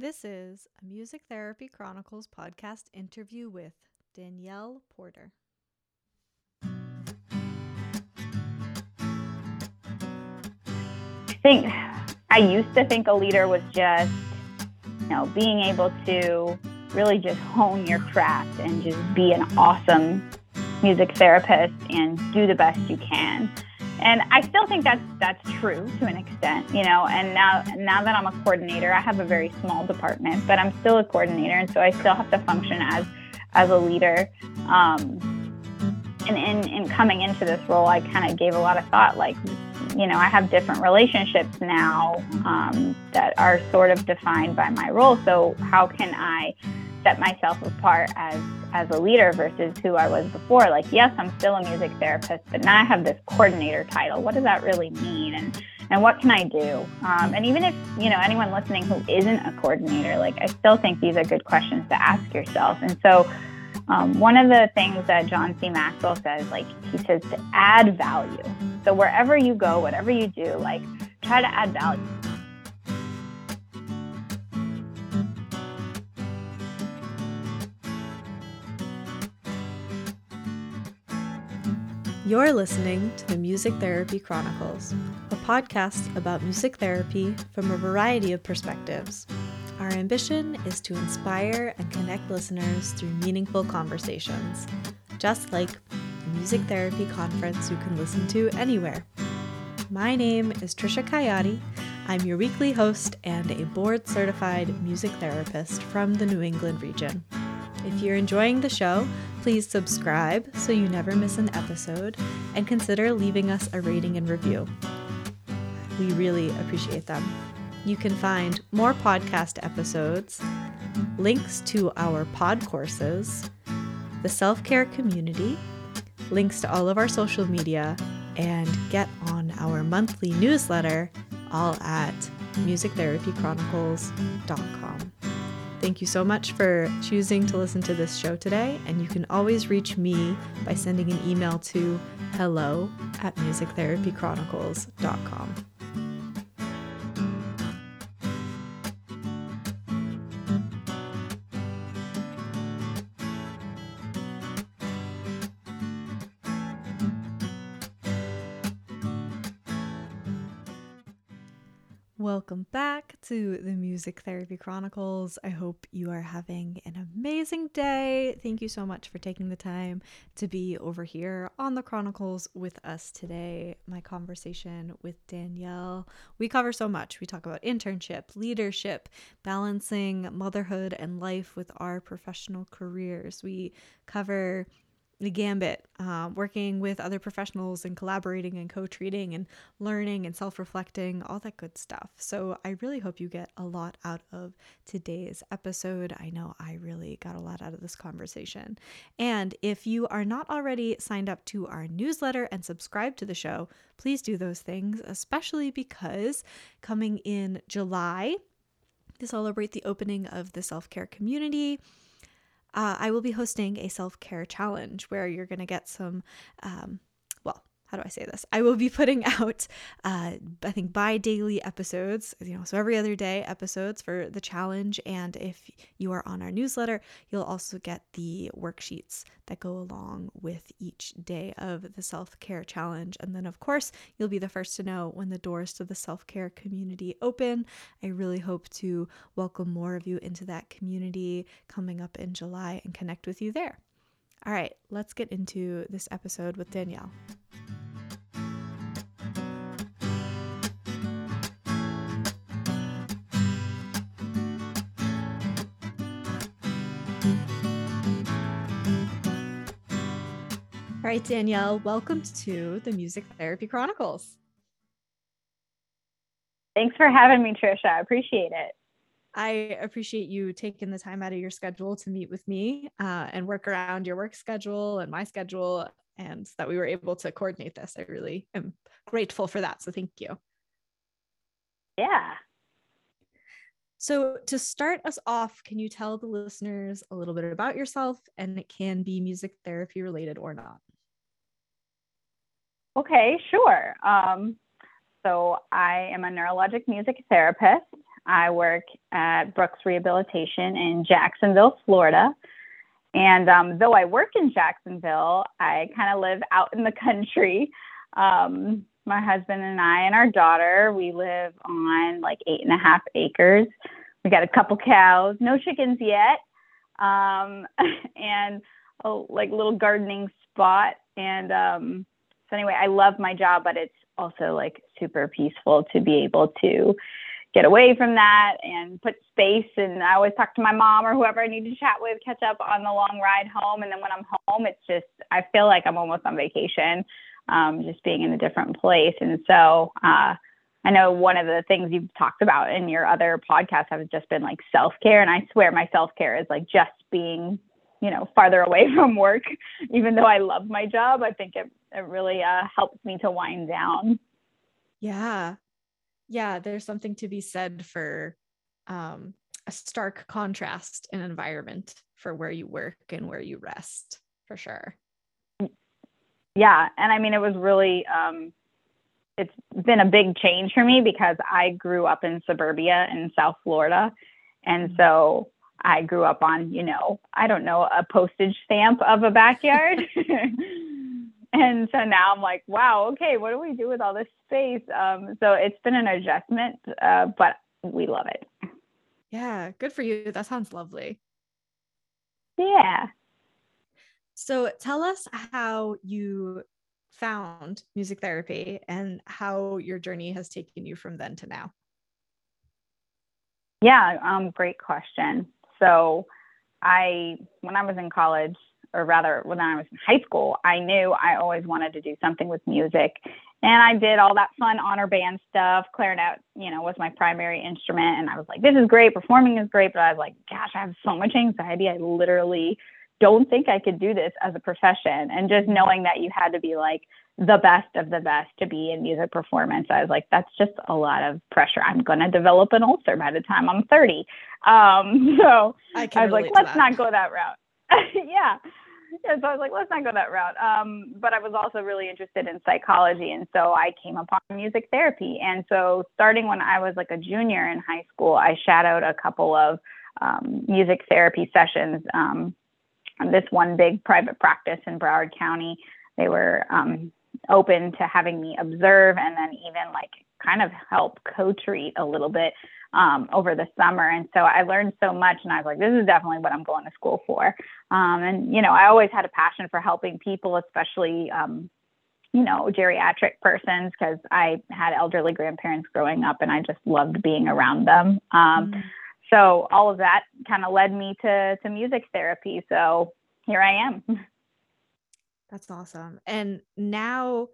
This is a Music Therapy Chronicles podcast interview with Danielle Porter. I think I used to think a leader was just, you know, being able to really just hone your craft and just be an awesome music therapist and do the best you can. And I still think that's that's true to an extent, you know. And now now that I'm a coordinator, I have a very small department, but I'm still a coordinator, and so I still have to function as as a leader. Um, and in, in coming into this role, I kind of gave a lot of thought, like, you know, I have different relationships now um, that are sort of defined by my role. So how can I set myself apart as as a leader versus who I was before. Like, yes, I'm still a music therapist, but now I have this coordinator title. What does that really mean? And and what can I do? Um, and even if you know anyone listening who isn't a coordinator, like I still think these are good questions to ask yourself. And so, um, one of the things that John C. Maxwell says, like he says, to add value. So wherever you go, whatever you do, like try to add value. You're listening to the Music Therapy Chronicles, a podcast about music therapy from a variety of perspectives. Our ambition is to inspire and connect listeners through meaningful conversations, just like a music therapy conference you can listen to anywhere. My name is Trisha Coyote. I'm your weekly host and a board certified music therapist from the New England region. If you're enjoying the show, please subscribe so you never miss an episode and consider leaving us a rating and review. We really appreciate them. You can find more podcast episodes, links to our pod courses, the self care community, links to all of our social media, and get on our monthly newsletter all at musictherapychronicles.com. Thank you so much for choosing to listen to this show today. And you can always reach me by sending an email to hello at musictherapychronicles.com. Welcome back to the Music Therapy Chronicles. I hope you are having an amazing day. Thank you so much for taking the time to be over here on the Chronicles with us today. My conversation with Danielle. We cover so much. We talk about internship, leadership, balancing motherhood and life with our professional careers. We cover the gambit, uh, working with other professionals and collaborating and co treating and learning and self reflecting, all that good stuff. So, I really hope you get a lot out of today's episode. I know I really got a lot out of this conversation. And if you are not already signed up to our newsletter and subscribed to the show, please do those things, especially because coming in July, to celebrate the opening of the self care community uh, I will be hosting a self care challenge where you're going to get some, um, how do I say this? I will be putting out, uh, I think, bi daily episodes, you know, so every other day episodes for the challenge. And if you are on our newsletter, you'll also get the worksheets that go along with each day of the self care challenge. And then, of course, you'll be the first to know when the doors to the self care community open. I really hope to welcome more of you into that community coming up in July and connect with you there. All right, let's get into this episode with Danielle. All right, Danielle, welcome to the Music Therapy Chronicles. Thanks for having me, Trisha. I appreciate it. I appreciate you taking the time out of your schedule to meet with me uh, and work around your work schedule and my schedule, and that we were able to coordinate this. I really am grateful for that. So, thank you. Yeah. So, to start us off, can you tell the listeners a little bit about yourself? And it can be music therapy related or not. Okay, sure. Um, so I am a neurologic music therapist. I work at Brooks Rehabilitation in Jacksonville, Florida. And um, though I work in Jacksonville, I kind of live out in the country. Um, my husband and I and our daughter, we live on like eight and a half acres. We got a couple cows, no chickens yet, um, and a like little gardening spot. And um, so anyway, I love my job, but it's also like super peaceful to be able to get away from that and put space. And I always talk to my mom or whoever I need to chat with, catch up on the long ride home. And then when I'm home, it's just, I feel like I'm almost on vacation, um, just being in a different place. And so, uh, I know one of the things you've talked about in your other podcasts have just been like self care. And I swear my self care is like just being, you know, farther away from work. Even though I love my job, I think it, it really uh, helps me to wind down. Yeah yeah, there's something to be said for um, a stark contrast in environment for where you work and where you rest, for sure. Yeah, and I mean, it was really, um, it's been a big change for me because I grew up in suburbia in South Florida, and mm-hmm. so I grew up on, you know, I don't know, a postage stamp of a backyard. and so now I'm like, wow, okay, what do we do with all this space? Um, so it's been an adjustment, uh, but we love it. Yeah, good for you. That sounds lovely. Yeah. So tell us how you found music therapy and how your journey has taken you from then to now. Yeah, um, great question. So I, when I was in college, or rather when I was in high school, I knew I always wanted to do something with music. And I did all that fun honor band stuff. Clarinet, you know, was my primary instrument. And I was like, this is great. Performing is great. But I was like, gosh, I have so much anxiety. I literally don't think I could do this as a profession. And just knowing that you had to be like the best of the best to be in music performance, I was like, that's just a lot of pressure. I'm going to develop an ulcer by the time I'm 30. Um, so I, I was like, let's not go that route. yeah. Yeah, so I was like, let's not go that route. Um, but I was also really interested in psychology. And so I came upon music therapy. And so starting when I was like a junior in high school, I shadowed a couple of um, music therapy sessions. Um, this one big private practice in Broward County, they were um, open to having me observe and then even like kind of help co treat a little bit um, over the summer. And so I learned so much, and I was like, this is definitely what I'm going to school for. Um, and, you know, I always had a passion for helping people, especially, um, you know, geriatric persons, because I had elderly grandparents growing up and I just loved being around them. Um, mm-hmm. So all of that kind of led me to, to music therapy. So here I am. That's awesome. And now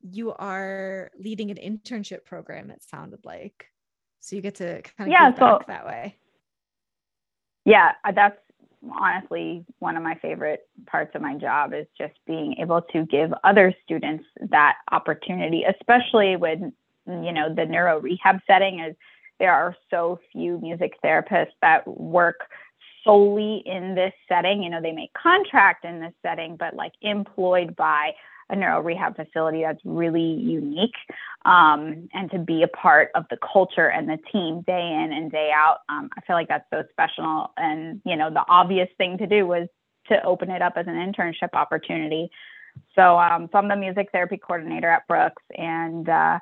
you are leading an internship program, it sounded like. So you get to kind of yeah, give so, that way. Yeah, uh, that's honestly one of my favorite parts of my job is just being able to give other students that opportunity, especially when you know the neuro rehab setting is there are so few music therapists that work solely in this setting. You know, they may contract in this setting, but like employed by a neuro rehab facility that's really unique um, and to be a part of the culture and the team day in and day out um, i feel like that's so special and you know the obvious thing to do was to open it up as an internship opportunity so um, so i'm the music therapy coordinator at brooks and uh,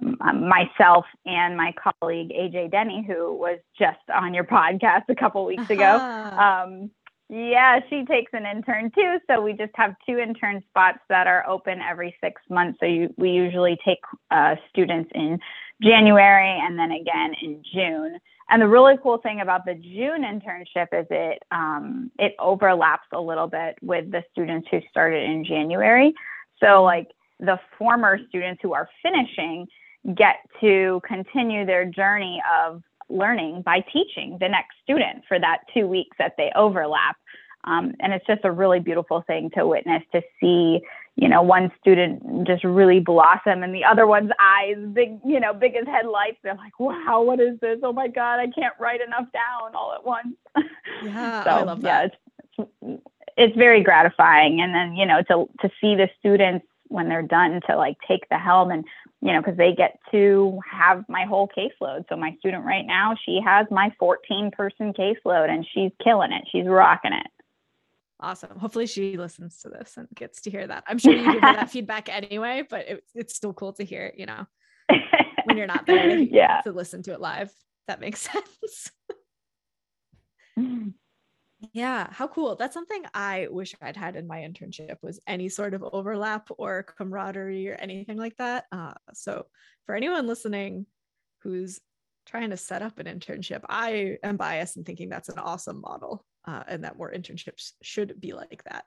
myself and my colleague AJ Denny, who was just on your podcast a couple weeks uh-huh. ago. Um, yeah, she takes an intern too. So we just have two intern spots that are open every six months. So you, we usually take uh, students in January and then again in June. And the really cool thing about the June internship is it um, it overlaps a little bit with the students who started in January. So like the former students who are finishing get to continue their journey of learning by teaching the next student for that two weeks that they overlap. Um, and it's just a really beautiful thing to witness to see, you know, one student just really blossom and the other one's eyes, big, you know, big as headlights. They're like, wow, what is this? Oh my God, I can't write enough down all at once. Yeah, so, I love that. Yeah, it's, it's very gratifying. And then, you know, to, to see the students when they're done to like take the helm and you know, because they get to have my whole caseload. So my student right now, she has my 14 person caseload and she's killing it. She's rocking it. Awesome. Hopefully she listens to this and gets to hear that. I'm sure you give her that feedback anyway, but it, it's still cool to hear, you know, when you're not there yeah. to listen to it live. That makes sense. Yeah, how cool. That's something I wish I'd had in my internship was any sort of overlap or camaraderie or anything like that. Uh, so for anyone listening who's trying to set up an internship, I am biased in thinking that's an awesome model uh, and that more internships should be like that.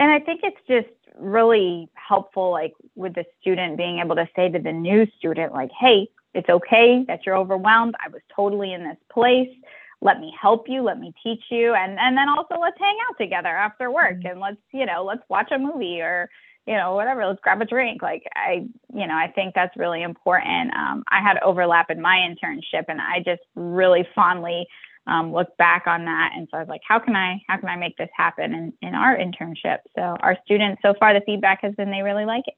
And I think it's just really helpful, like with the student being able to say to the new student, like, hey, it's okay that you're overwhelmed. I was totally in this place let me help you let me teach you and and then also let's hang out together after work mm-hmm. and let's you know let's watch a movie or you know whatever let's grab a drink. Like i you know i think that's really important. Um, i had overlap in my internship and i just really fondly um, look back on that. And so i was like how can i how can i make this happen in, in our internship? So our students so far the feedback has been they really like it.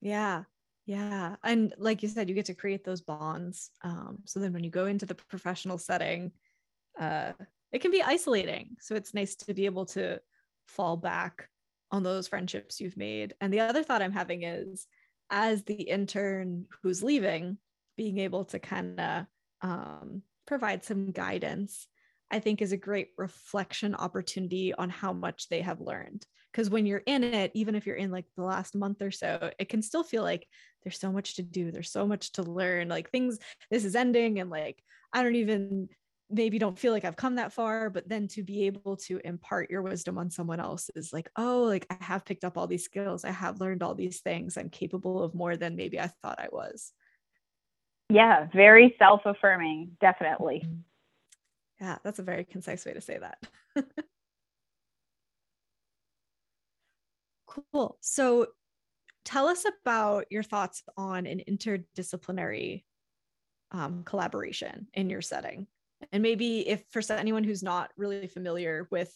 Yeah. Yeah. And like you said you get to create those bonds um, so then when you go into the professional setting uh, it can be isolating. So it's nice to be able to fall back on those friendships you've made. And the other thought I'm having is as the intern who's leaving, being able to kind of um, provide some guidance, I think is a great reflection opportunity on how much they have learned. Because when you're in it, even if you're in like the last month or so, it can still feel like there's so much to do, there's so much to learn. Like things, this is ending, and like I don't even maybe don't feel like I've come that far, but then to be able to impart your wisdom on someone else is like, oh, like I have picked up all these skills. I have learned all these things. I'm capable of more than maybe I thought I was. Yeah, very self affirming, definitely. Mm-hmm. Yeah, that's a very concise way to say that. cool. So tell us about your thoughts on an interdisciplinary um, collaboration in your setting and maybe if for anyone who's not really familiar with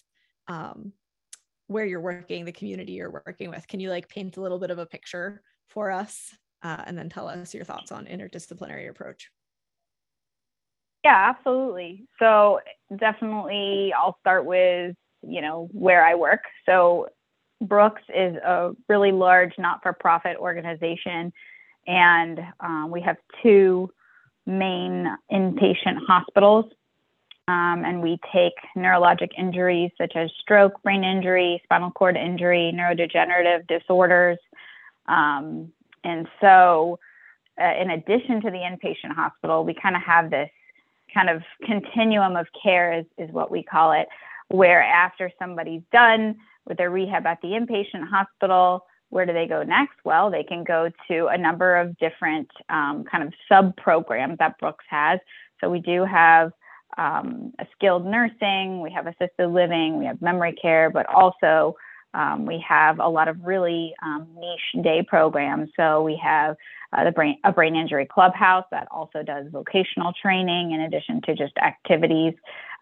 um, where you're working the community you're working with can you like paint a little bit of a picture for us uh, and then tell us your thoughts on interdisciplinary approach? Yeah absolutely. So definitely i'll start with you know where i work. So brooks is a really large not-for-profit organization and um, we have two main inpatient hospitals. Um, and we take neurologic injuries such as stroke, brain injury, spinal cord injury, neurodegenerative disorders. Um, and so, uh, in addition to the inpatient hospital, we kind of have this kind of continuum of care, is, is what we call it, where after somebody's done with their rehab at the inpatient hospital, where do they go next? Well, they can go to a number of different um, kind of sub programs that Brooks has. So we do have um, a skilled nursing, we have assisted living, we have memory care, but also um, we have a lot of really um, niche day programs. So we have uh, the brain a brain injury clubhouse that also does vocational training in addition to just activities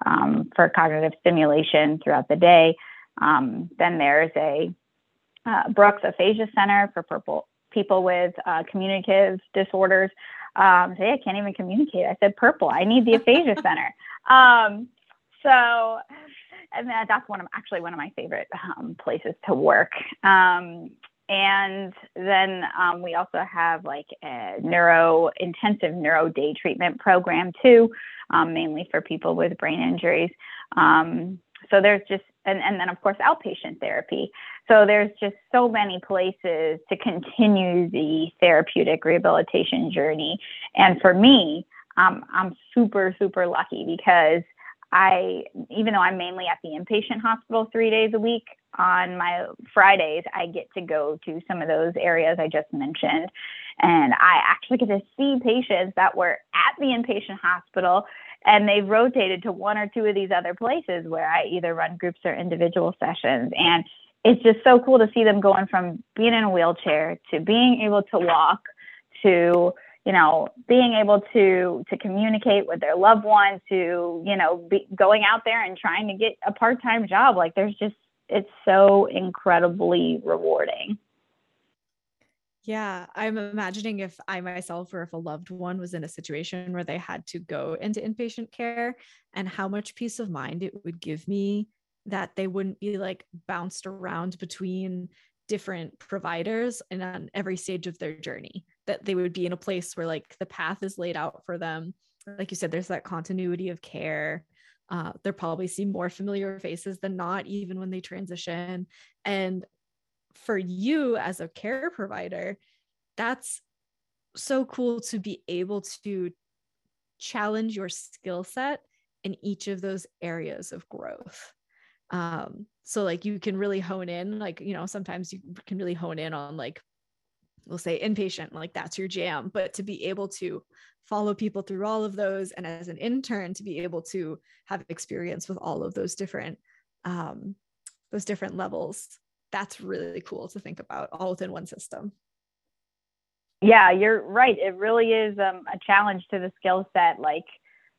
um, for cognitive stimulation throughout the day. Um, then there's a uh, Brooks Aphasia Center for purple, people with uh, communicative disorders. Um, say, I can't even communicate. I said purple. I need the Aphasia Center. Um, so, and that, that's one of actually one of my favorite um, places to work. Um, and then um, we also have like a neuro intensive neuro day treatment program too, um, mainly for people with brain injuries. Um, so there's just and, and then of course outpatient therapy. So there's just so many places to continue the therapeutic rehabilitation journey. And for me um, i'm super super lucky because i even though i'm mainly at the inpatient hospital three days a week on my fridays i get to go to some of those areas i just mentioned. And i actually get to see patients that were at the inpatient hospital and they've rotated to one or two of these other places where I either run groups or individual sessions. And it's just so cool to see them going from being in a wheelchair to being able to walk to you know being able to to communicate with their loved ones to you know be going out there and trying to get a part-time job like there's just it's so incredibly rewarding Yeah, I'm imagining if I myself or if a loved one was in a situation where they had to go into inpatient care and how much peace of mind it would give me that they wouldn't be like bounced around between different providers and on every stage of their journey that they would be in a place where like the path is laid out for them. Like you said there's that continuity of care. Uh, they'll probably see more familiar faces than not even when they transition. And for you as a care provider, that's so cool to be able to challenge your skill set in each of those areas of growth. Um, so like you can really hone in, like, you know, sometimes you can really hone in on like, we'll say inpatient, like that's your jam, but to be able to follow people through all of those and as an intern to be able to have experience with all of those different um, those different levels that's really cool to think about all within one system. Yeah, you're right. It really is um, a challenge to the skill set. Like,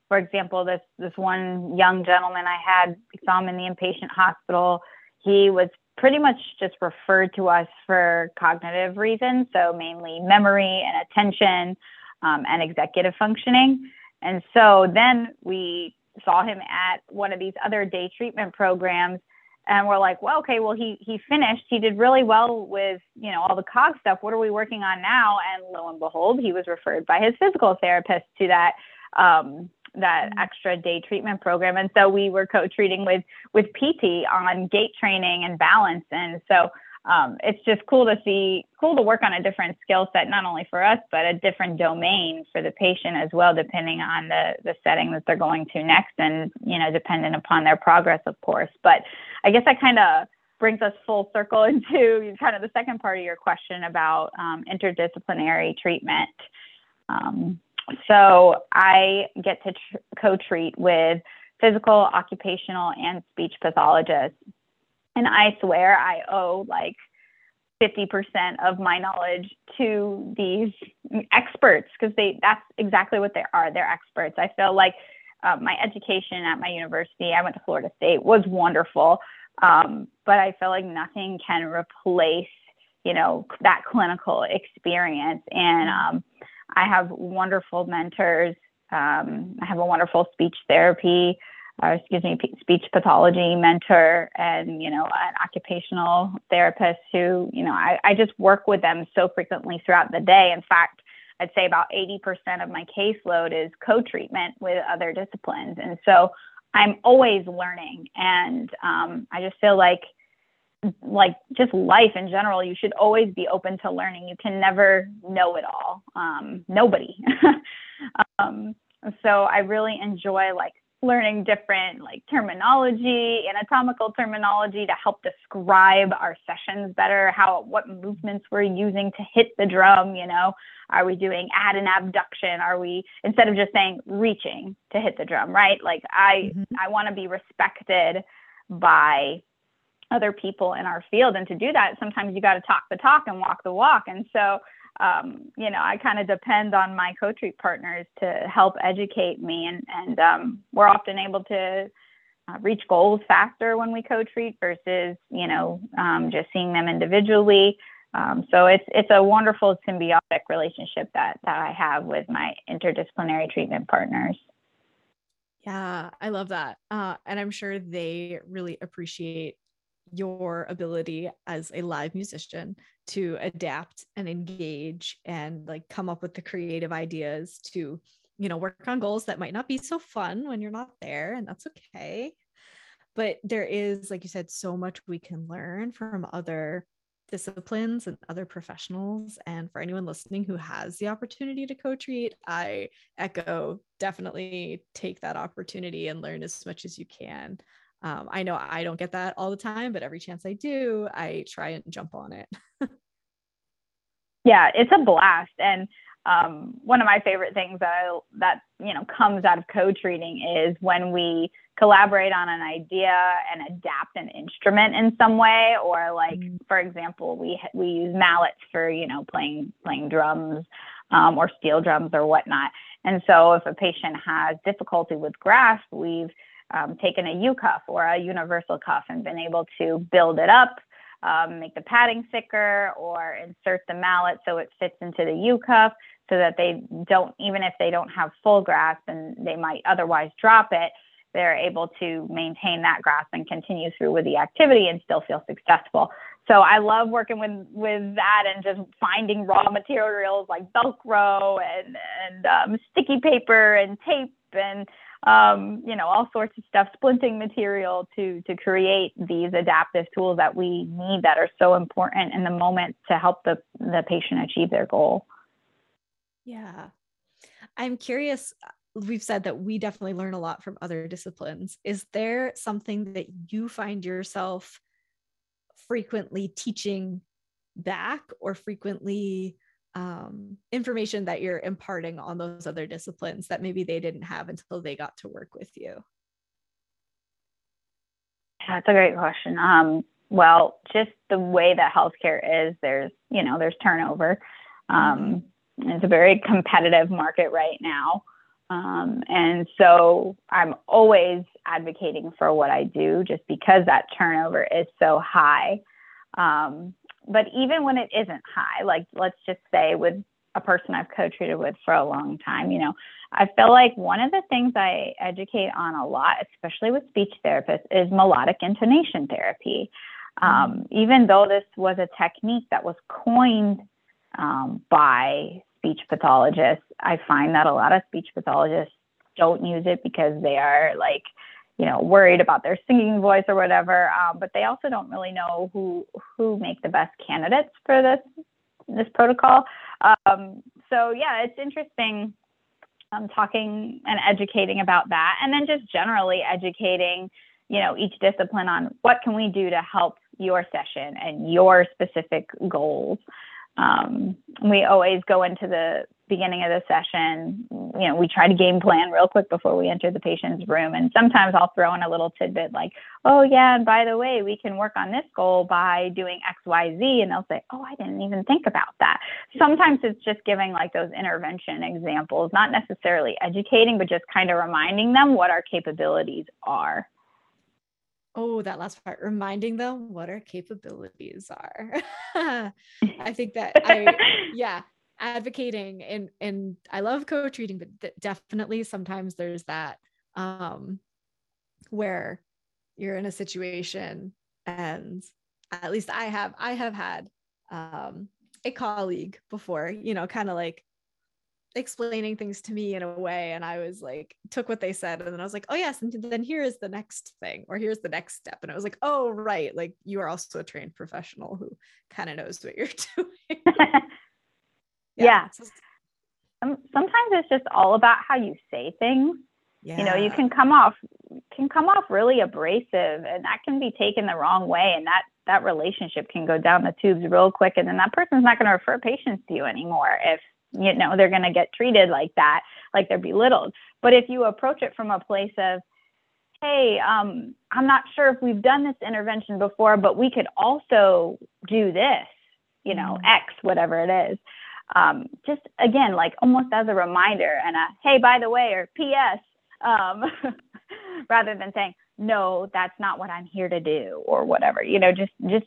for example, this this one young gentleman I had saw him in the inpatient hospital. He was pretty much just referred to us for cognitive reasons, so mainly memory and attention um, and executive functioning. And so then we saw him at one of these other day treatment programs and we're like, well, okay, well, he he finished. He did really well with you know all the cog stuff. What are we working on now? And lo and behold, he was referred by his physical therapist to that um, that mm-hmm. extra day treatment program. And so we were co-treating with with PT on gait training and balance. And so um, it's just cool to see, cool to work on a different skill set, not only for us, but a different domain for the patient as well, depending on the, the setting that they're going to next and, you know, dependent upon their progress, of course. But I guess that kind of brings us full circle into kind of the second part of your question about um, interdisciplinary treatment. Um, so I get to tr- co-treat with physical, occupational, and speech pathologists and I swear I owe like 50% of my knowledge to these experts because they that's exactly what they are. They're experts. I feel like uh, my education at my university, I went to Florida State, was wonderful. Um, but I feel like nothing can replace, you know, that clinical experience. And um, I have wonderful mentors. Um, I have a wonderful speech therapy uh, excuse me, speech pathology mentor and, you know, an occupational therapist who, you know, I, I just work with them so frequently throughout the day. In fact, I'd say about 80% of my caseload is co-treatment with other disciplines. And so I'm always learning. And um, I just feel like, like just life in general, you should always be open to learning. You can never know it all. Um, nobody. um, so I really enjoy like learning different like terminology, anatomical terminology to help describe our sessions better, how what movements we're using to hit the drum, you know. Are we doing add an abduction? Are we instead of just saying reaching to hit the drum, right? Like I mm-hmm. I want to be respected by other people in our field and to do that sometimes you got to talk the talk and walk the walk and so um, you know, I kind of depend on my co-treat partners to help educate me, and and um, we're often able to uh, reach goals faster when we co-treat versus you know um, just seeing them individually. Um, so it's it's a wonderful symbiotic relationship that that I have with my interdisciplinary treatment partners. Yeah, I love that, uh, and I'm sure they really appreciate your ability as a live musician to adapt and engage and like come up with the creative ideas to you know work on goals that might not be so fun when you're not there and that's okay. But there is like you said so much we can learn from other disciplines and other professionals. And for anyone listening who has the opportunity to co-treat i echo definitely take that opportunity and learn as much as you can um, I know I don't get that all the time, but every chance I do, I try and jump on it. yeah, it's a blast. And um, one of my favorite things that I, that you know comes out of co-treating is when we collaborate on an idea and adapt an instrument in some way, or like mm-hmm. for example, we we use mallets for you know playing playing drums um, or steel drums or whatnot. And so if a patient has difficulty with grasp, we've um, taken a U cuff or a universal cuff and been able to build it up um, make the padding thicker or insert the mallet so it fits into the U cuff so that they don't, even if they don't have full grasp and they might otherwise drop it, they're able to maintain that grasp and continue through with the activity and still feel successful. So I love working with with that and just finding raw materials like Velcro and and um, sticky paper and tape and um, you know all sorts of stuff, splinting material to to create these adaptive tools that we need that are so important in the moment to help the the patient achieve their goal. Yeah, I'm curious we've said that we definitely learn a lot from other disciplines. Is there something that you find yourself frequently teaching back or frequently um, information that you're imparting on those other disciplines that maybe they didn't have until they got to work with you? That's a great question. Um, well, just the way that healthcare is, there's, you know, there's turnover. Um, mm-hmm. it's a very competitive market right now. Um, and so I'm always advocating for what I do just because that turnover is so high. Um, but even when it isn't high, like let's just say with a person I've co treated with for a long time, you know, I feel like one of the things I educate on a lot, especially with speech therapists, is melodic intonation therapy. Um, mm-hmm. even though this was a technique that was coined um, by speech pathologists. I find that a lot of speech pathologists don't use it because they are like, you know, worried about their singing voice or whatever. Um, but they also don't really know who who make the best candidates for this this protocol. Um, so yeah, it's interesting. Um, talking and educating about that, and then just generally educating, you know, each discipline on what can we do to help your session and your specific goals um, we always go into the beginning of the session, you know, we try to game plan real quick before we enter the patient's room. And sometimes I'll throw in a little tidbit like, oh, yeah, and by the way, we can work on this goal by doing X, Y, Z. And they'll say, oh, I didn't even think about that. Sometimes it's just giving like those intervention examples, not necessarily educating, but just kind of reminding them what our capabilities are. Oh, that last part, reminding them what our capabilities are. I think that I, yeah, advocating and and I love co-treating, but th- definitely sometimes there's that um where you're in a situation and at least I have I have had um a colleague before, you know, kind of like explaining things to me in a way and i was like took what they said and then i was like oh yes and then here is the next thing or here's the next step and i was like oh right like you are also a trained professional who kind of knows what you're doing yeah, yeah. sometimes it's just all about how you say things yeah. you know you can come off can come off really abrasive and that can be taken the wrong way and that that relationship can go down the tubes real quick and then that person's not going to refer patients to you anymore if you know they're going to get treated like that like they're belittled but if you approach it from a place of hey um, i'm not sure if we've done this intervention before but we could also do this you know mm-hmm. x whatever it is um, just again like almost as a reminder and a hey by the way or ps um, rather than saying no that's not what i'm here to do or whatever you know just just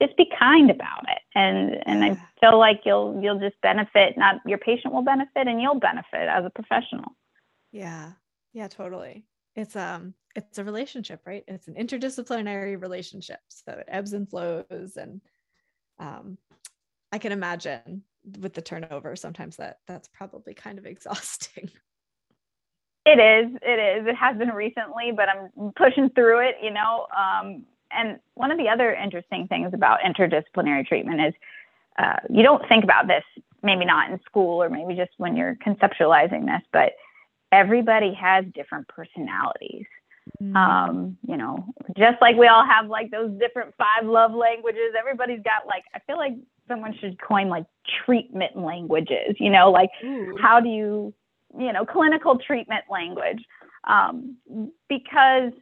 just be kind about it. And and i feel like you'll you'll just benefit not your patient will benefit and you'll benefit as a professional. Yeah. Yeah totally. It's um it's a relationship right? It's an interdisciplinary relationship so it ebbs and flows and um i can imagine with the turnover sometimes that that's probably kind of exhausting it is it is it has been recently but i'm pushing through it you know um and one of the other interesting things about interdisciplinary treatment is uh, you don't think about this, maybe not in school or maybe just when you're conceptualizing this, but everybody has different personalities. Mm-hmm. Um, you know, just like we all have like those different five love languages, everybody's got like, I feel like someone should coin like treatment languages, you know, like Ooh. how do you, you know, clinical treatment language. Um, because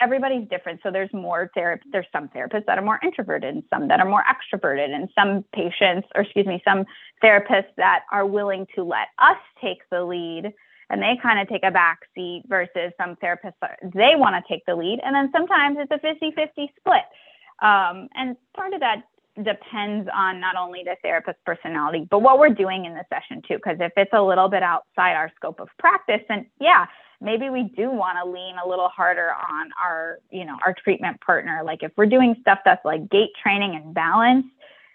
everybody's different. So there's more therapy. There's some therapists that are more introverted and some that are more extroverted and some patients, or excuse me, some therapists that are willing to let us take the lead and they kind of take a back seat versus some therapists, they want to take the lead. And then sometimes it's a 50 50 split. Um, and part of that depends on not only the therapist personality, but what we're doing in the session too. Because if it's a little bit outside our scope of practice, then yeah, maybe we do want to lean a little harder on our, you know, our treatment partner. Like if we're doing stuff that's like gait training and balance,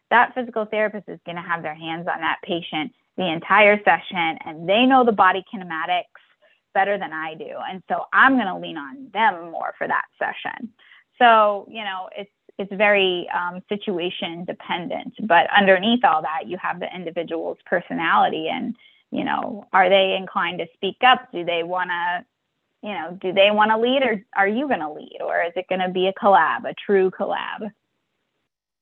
that physical therapist is going to have their hands on that patient the entire session and they know the body kinematics better than I do. And so I'm going to lean on them more for that session. So, you know, it's it's very um, situation dependent. But underneath all that, you have the individual's personality and, you know, are they inclined to speak up? Do they want to, you know, do they want to lead or are you going to lead? Or is it going to be a collab, a true collab?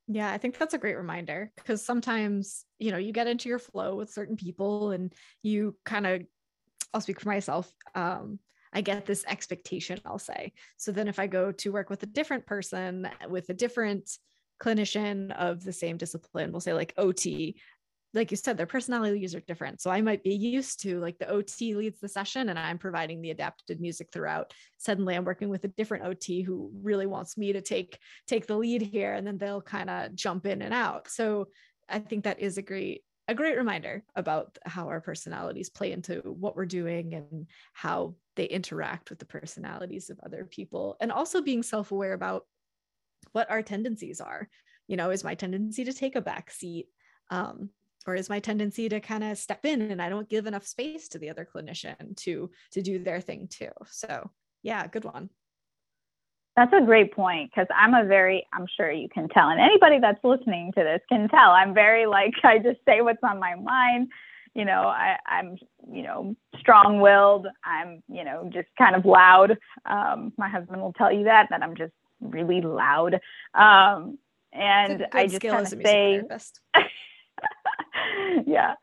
Yeah, I think that's a great reminder because sometimes, you know, you get into your flow with certain people and you kind of, I'll speak for myself. Um, I get this expectation, I'll say. So then if I go to work with a different person with a different clinician of the same discipline, we'll say like OT, like you said, their personalities are different. So I might be used to like the OT leads the session and I'm providing the adapted music throughout. Suddenly I'm working with a different OT who really wants me to take take the lead here and then they'll kind of jump in and out. So I think that is a great a great reminder about how our personalities play into what we're doing and how they interact with the personalities of other people. And also being self-aware about what our tendencies are. You know is my tendency to take a back seat um, or is my tendency to kind of step in and i don't give enough space to the other clinician to to do their thing too? So yeah good one that's a great point because I'm a very, I'm sure you can tell, and anybody that's listening to this can tell. I'm very like, I just say what's on my mind. You know, I, I'm, you know, strong willed. I'm, you know, just kind of loud. Um, my husband will tell you that, that I'm just really loud. Um, and I just kind of say, yeah,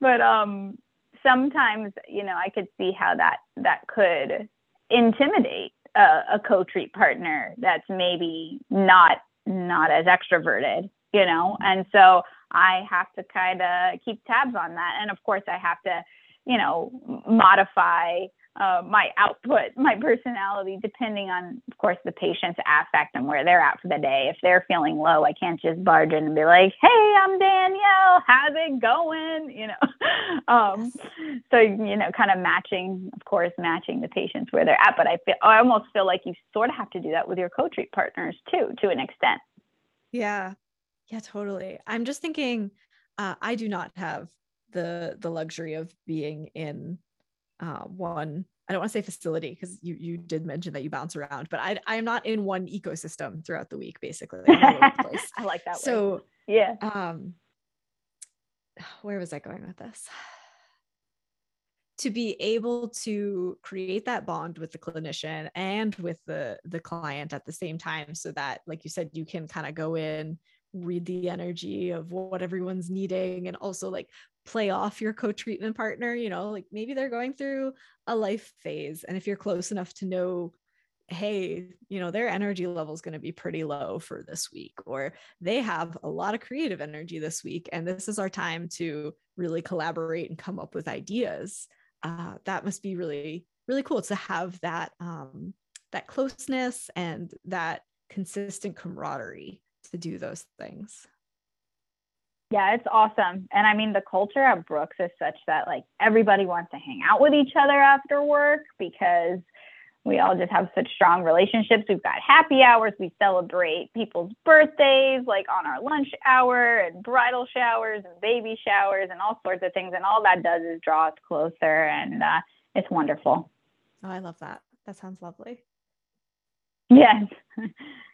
but um, sometimes, you know, I could see how that, that could intimidate a, a co-treat partner that's maybe not not as extroverted you know? And so i have to kind of keep tabs on that. And of course i have to you know modify uh, my output, my personality, depending on, of course, the patient's affect and where they're at for the day. If they're feeling low, I can't just barge in and be like, "Hey, I'm Danielle. How's it going?" You know. um, so you know, kind of matching, of course, matching the patients where they're at. But I feel, I almost feel like you sort of have to do that with your co-treat partners too, to an extent. Yeah, yeah, totally. I'm just thinking, uh, I do not have the the luxury of being in uh, one I don't want to say facility because you you did mention that you bounce around, but I I am not in one ecosystem throughout the week. Basically, I like that. So yeah. Um, where was I going with this? To be able to create that bond with the clinician and with the the client at the same time, so that, like you said, you can kind of go in read the energy of what everyone's needing and also like play off your co-treatment partner you know like maybe they're going through a life phase and if you're close enough to know hey you know their energy level is going to be pretty low for this week or they have a lot of creative energy this week and this is our time to really collaborate and come up with ideas uh, that must be really really cool to have that um, that closeness and that consistent camaraderie to do those things yeah, it's awesome. And I mean, the culture at Brooks is such that like everybody wants to hang out with each other after work because we all just have such strong relationships. We've got happy hours. We celebrate people's birthdays like on our lunch hour and bridal showers and baby showers and all sorts of things. And all that does is draw us closer. And uh, it's wonderful. Oh, I love that. That sounds lovely. Yes.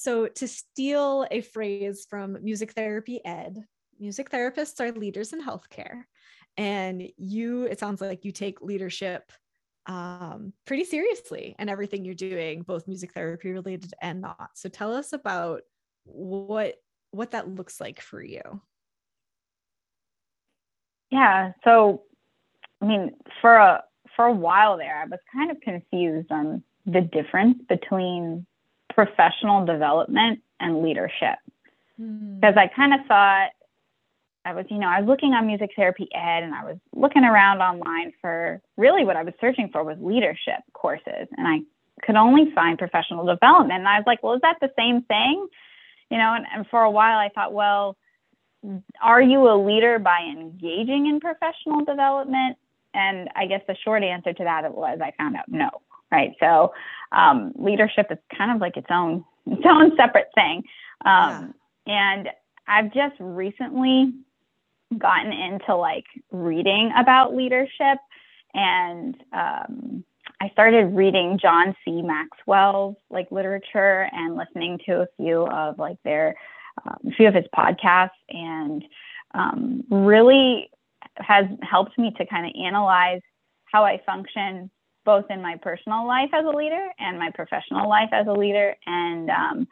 So, to steal a phrase from music therapy ed, music therapists are leaders in healthcare. And you, it sounds like you take leadership um, pretty seriously and everything you're doing, both music therapy related and not. So, tell us about what what that looks like for you. Yeah. So, I mean, for a for a while there, I was kind of confused on the difference between professional development and leadership. Hmm. Because mm. I kind of thought I was, you know, I was looking on music therapy ed and I was looking around online for really what I was searching for was leadership courses. And I could only find professional development. And I was like, well, is that the same thing? You know, and, and for a while I thought, well, are you a leader by engaging in professional development? And I guess the short answer to that was I found out no, right? So um, leadership is kind of like its own its own separate thing. Um, yeah. And I've just recently gotten into like reading about leadership and um, I started reading John C. Maxwell's like literature and listening to a few of like their um, a few of his podcasts and um, really has helped me to kind of analyze how I function both in my personal life as a leader and my professional life as a leader. And um,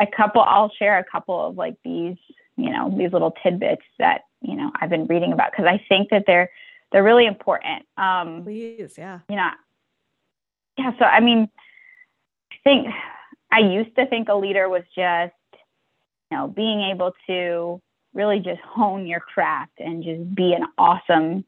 a couple i'll share a couple of like these you know these little tidbits that you know i've been reading about because i think that they're they're really important. Um please yeah. you know yeah so i mean i think i used to think a leader was just you know being able to really just hone your craft and just be an awesome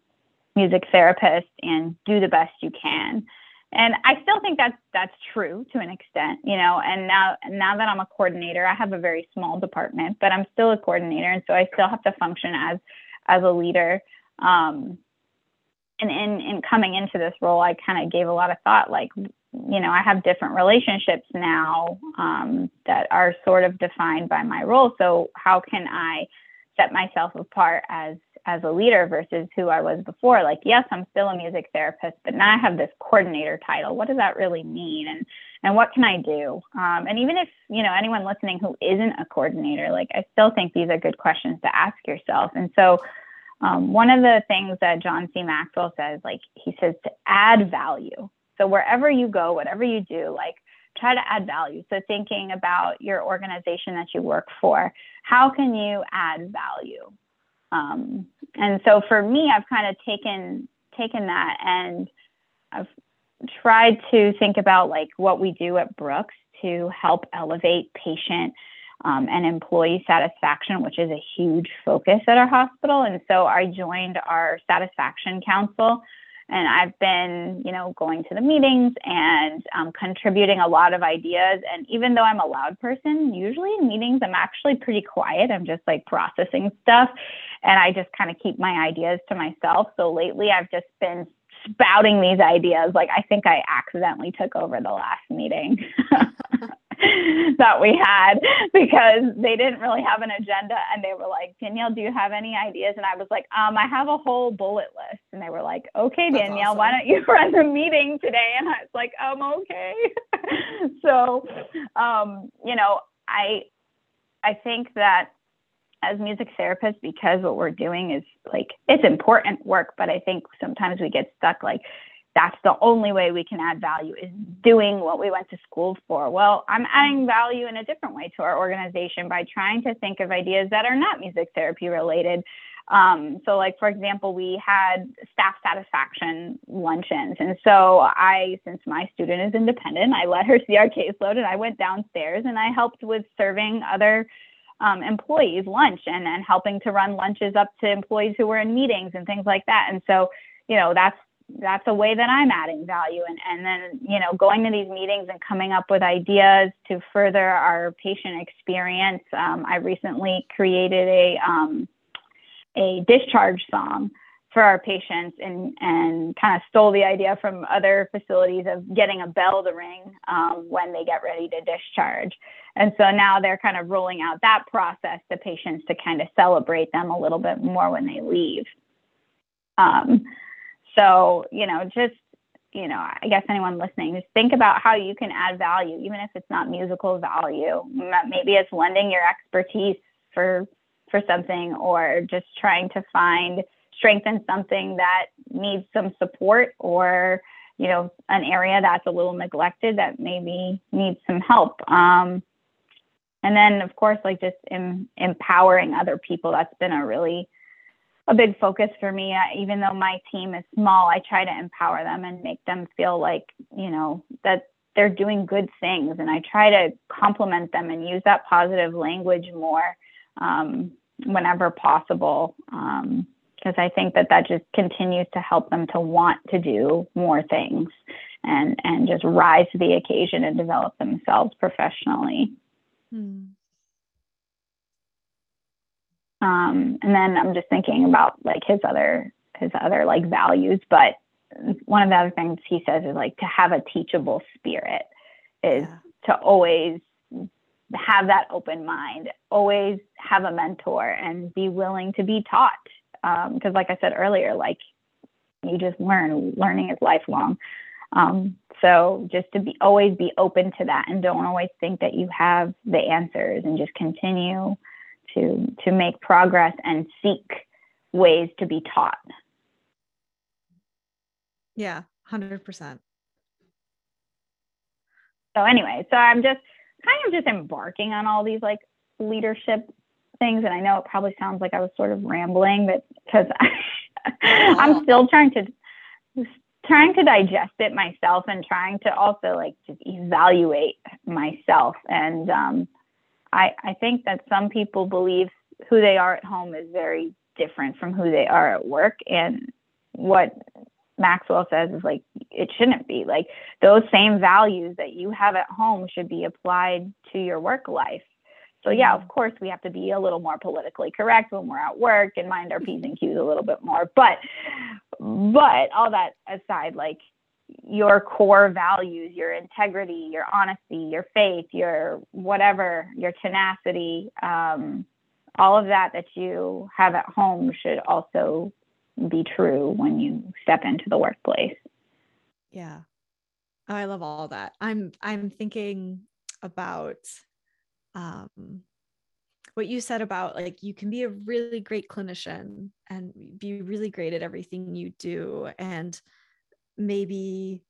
music therapist and do the best you can and I still think that's that's true to an extent, you know. And now now that I'm a coordinator, I have a very small department, but I'm still a coordinator, and so I still have to function as as a leader. Um, and in in coming into this role, I kind of gave a lot of thought, like you know, I have different relationships now um, that are sort of defined by my role. So how can I set myself apart as as a leader versus who I was before. Like, yes, I'm still a music therapist, but now I have this coordinator title. What does that really mean? And and what can I do? Um, and even if you know anyone listening who isn't a coordinator, like I still think these are good questions to ask yourself. And so, um, one of the things that John C. Maxwell says, like he says, to add value. So wherever you go, whatever you do, like try to add value. So thinking about your organization that you work for, how can you add value? Um, and so for me, I've kind of taken taken that and I've tried to think about like what we do at Brooks to help elevate patient um, and employee satisfaction, which is a huge focus at our hospital. And so I joined our satisfaction council and I've been, you know, going to the meetings and um, contributing a lot of ideas. And even though I'm a loud person, usually in meetings, I'm actually pretty quiet. I'm just like processing stuff and I just kind of keep my ideas to myself. So lately, I've just been spouting these ideas. Like, I think I accidentally took over the last meeting. that we had because they didn't really have an agenda and they were like danielle do you have any ideas? And i was like um i have a whole bullet list. And they were like okay danielle awesome. why don't you run the meeting today? And i was like um okay. So um you know i i think that as music therapists because what we're doing is like it's important work but i think sometimes we get stuck like that's the only way we can add value is doing what we went to school for. Well i'm adding value in a different way to our organization by trying to think of ideas that are not music therapy related. Um, so like for example we had staff satisfaction luncheons. And so i since my student is independent i let her see our caseload and i went downstairs and i helped with serving other um, employees lunch and then helping to run lunches up to employees who were in meetings and things like that. And so, you know, that's that's a way that I'm adding value and, and then, you know, going to these meetings and coming up with ideas to further our patient experience. Um, I recently created a, um, a discharge song for our patients and, and kind of stole the idea from other facilities of getting a bell to ring um, when they get ready to discharge. And so now they're kind of rolling out that process to patients to kind of celebrate them a little bit more when they leave. Um, so, you know, just, you know, I guess anyone listening, just think about how you can add value, even if it's not musical value. Maybe it's lending your expertise for for something or just trying to find strengthen something that needs some support or you know an area that's a little neglected that maybe needs some help um, and then of course like just em- empowering other people that's been a really a big focus for me I, even though my team is small i try to empower them and make them feel like you know that they're doing good things and i try to compliment them and use that positive language more um, whenever possible because um, i think that that just continues to help them to want to do more things and and just rise to the occasion and develop themselves professionally. Hmm. Um, and then I'm just thinking about like his other his other like values, but one of the other things he says is like to have a teachable spirit is yeah. to always have that open mind, always have a mentor and be willing to be taught. Because, um, like I said earlier, like you just learn, learning is lifelong. Um, so just to be always be open to that and don't always think that you have the answers and just continue to to make progress and seek ways to be taught. Yeah, 100%. So anyway, so I'm just kind of just embarking on all these like leadership things and I know it probably sounds like I was sort of rambling but cuz I'm still trying to trying to digest it myself and trying to also like just evaluate myself and um I I think that some people believe who they are at home is very different from who they are at work and what Maxwell says is like it shouldn't be like those same values that you have at home should be applied to your work life. So yeah, of course we have to be a little more politically correct when we're at work and mind our p's and q's a little bit more. But but all that aside, like your core values, your integrity, your honesty, your faith, your whatever, your tenacity, um, all of that that you have at home should also be true when you step into the workplace. Yeah. I love all that. I'm I'm thinking about um what you said about like you can be a really great clinician and be really great at everything you do and maybe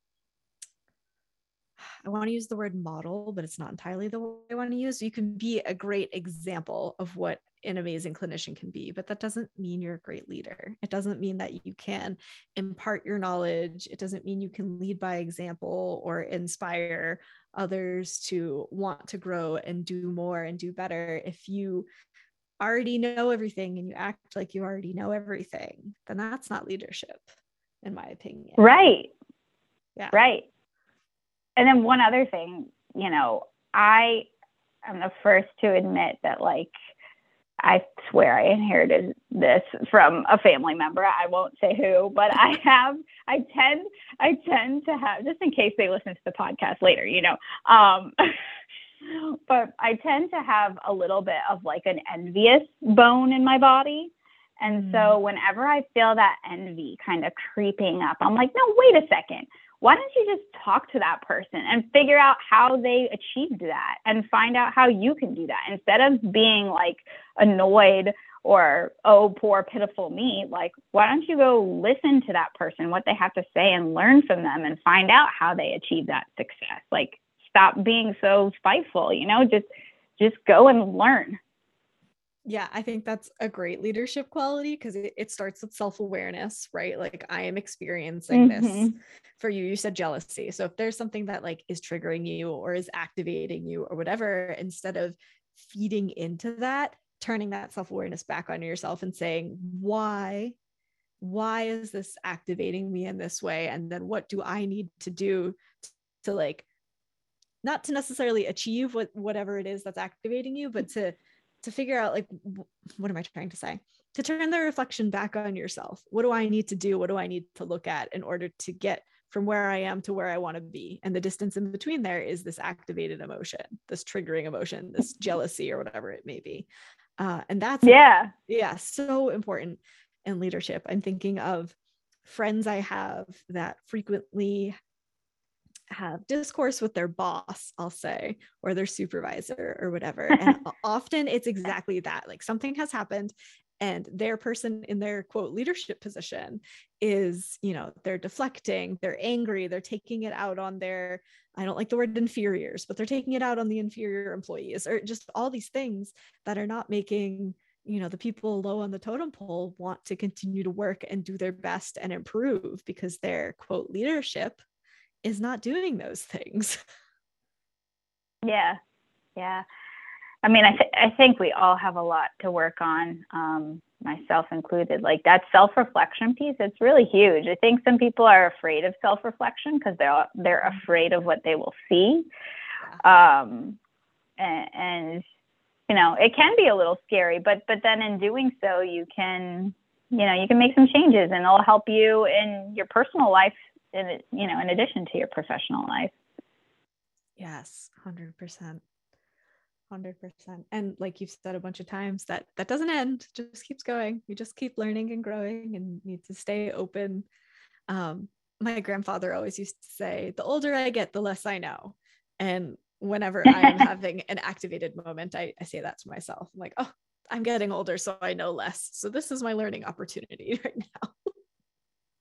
I want to use the word model, but it's not entirely the word I want to use. You can be a great example of what an amazing clinician can be, but that doesn't mean you're a great leader. It doesn't mean that you can impart your knowledge. It doesn't mean you can lead by example or inspire others to want to grow and do more and do better. If you already know everything and you act like you already know everything, then that's not leadership, in my opinion. Right. Yeah. Right. And then one other thing, you know, I am the first to admit that like I swear I inherited this from a family member. I won't say who, but I have, I tend, I tend to have, just in case they listen to the podcast later, you know, um, but I tend to have a little bit of like an envious bone in my body. And mm. so whenever I feel that envy kind of creeping up, I'm like, no, wait a second. Why don't you just talk to that person and figure out how they achieved that and find out how you can do that? Instead of being like annoyed or oh poor pitiful me like why don't you go listen to that person what they have to say and learn from them and find out how they achieve that success? Like stop being so spiteful you know? Just just go and learn yeah, I think that's a great leadership quality because it, it, starts with self awareness, right? Like, I am experiencing mm-hmm. this for you. You said jealousy. So, if there's something that like is triggering you or is activating you or whatever, instead of feeding into that, turning that self awareness back on yourself and saying, why? Why is this activating me in this way? And then what do I need to do to, to like, not to necessarily achieve what whatever it is that's activating you, but to to figure out like what am i trying to say? To turn the reflection back on yourself. What do i need to do? What do i need to look at in order to get from where i am to where i want to be? And the distance in between there is this activated emotion this triggering emotion this jealousy or whatever it may be. Uh, and that's yeah. Yeah so important in leadership. I'm thinking of friends i have that frequently have discourse with their boss, I'll say, or their supervisor or whatever. And often it's exactly that. Like something has happened and their person in their quote leadership position is, you know, they're deflecting, they're angry, they're taking it out on their, I don't like the word inferiors, but they're taking it out on the inferior employees or just all these things that are not making you know the people low on the totem pole want to continue to work and do their best and improve because their quote leadership is not doing those things. Yeah. Yeah. I mean, I, th- I think we all have a lot to work on. Um, myself included, like that self reflection piece, it's really huge. I think some people are afraid of self reflection because they're they're mm-hmm. afraid of what they will see. Um, and, and you know, it can be a little scary, but but then in doing so, you can you know you can make some changes, and it'll help you in your personal life, in you know, in addition to your professional life. Yes, hundred percent. 100% and like you've said a bunch of times that that doesn't end just keeps going. You just keep learning and growing and need to stay open. Um, my grandfather always used to say the older i get the less i know. And whenever i am having an activated moment I, I say that to myself i'm like oh i'm getting older so i know less. So this is my learning opportunity right now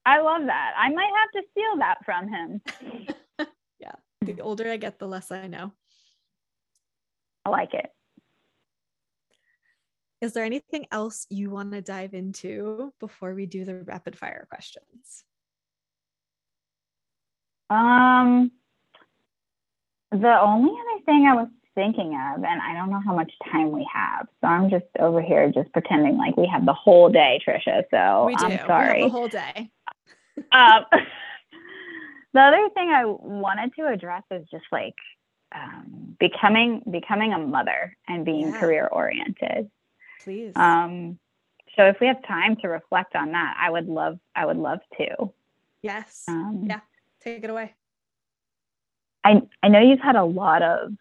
i love that i might have to steal that from him yeah the older i get the less i know I like it. Is there anything else you want to dive into before we do the rapid fire questions? Um, the only other thing I was thinking of, and I don't know how much time we have, so I'm just over here just pretending like we have the whole day, Trisha. So we do. I'm sorry. We have the whole day. Um, the other thing I wanted to address is just like um, becoming becoming a mother and being yeah. career oriented. Please. Um, so if we have time to reflect on that, I would love I would love to. Yes. Um, yeah. Take it away. I I know you've had a lot of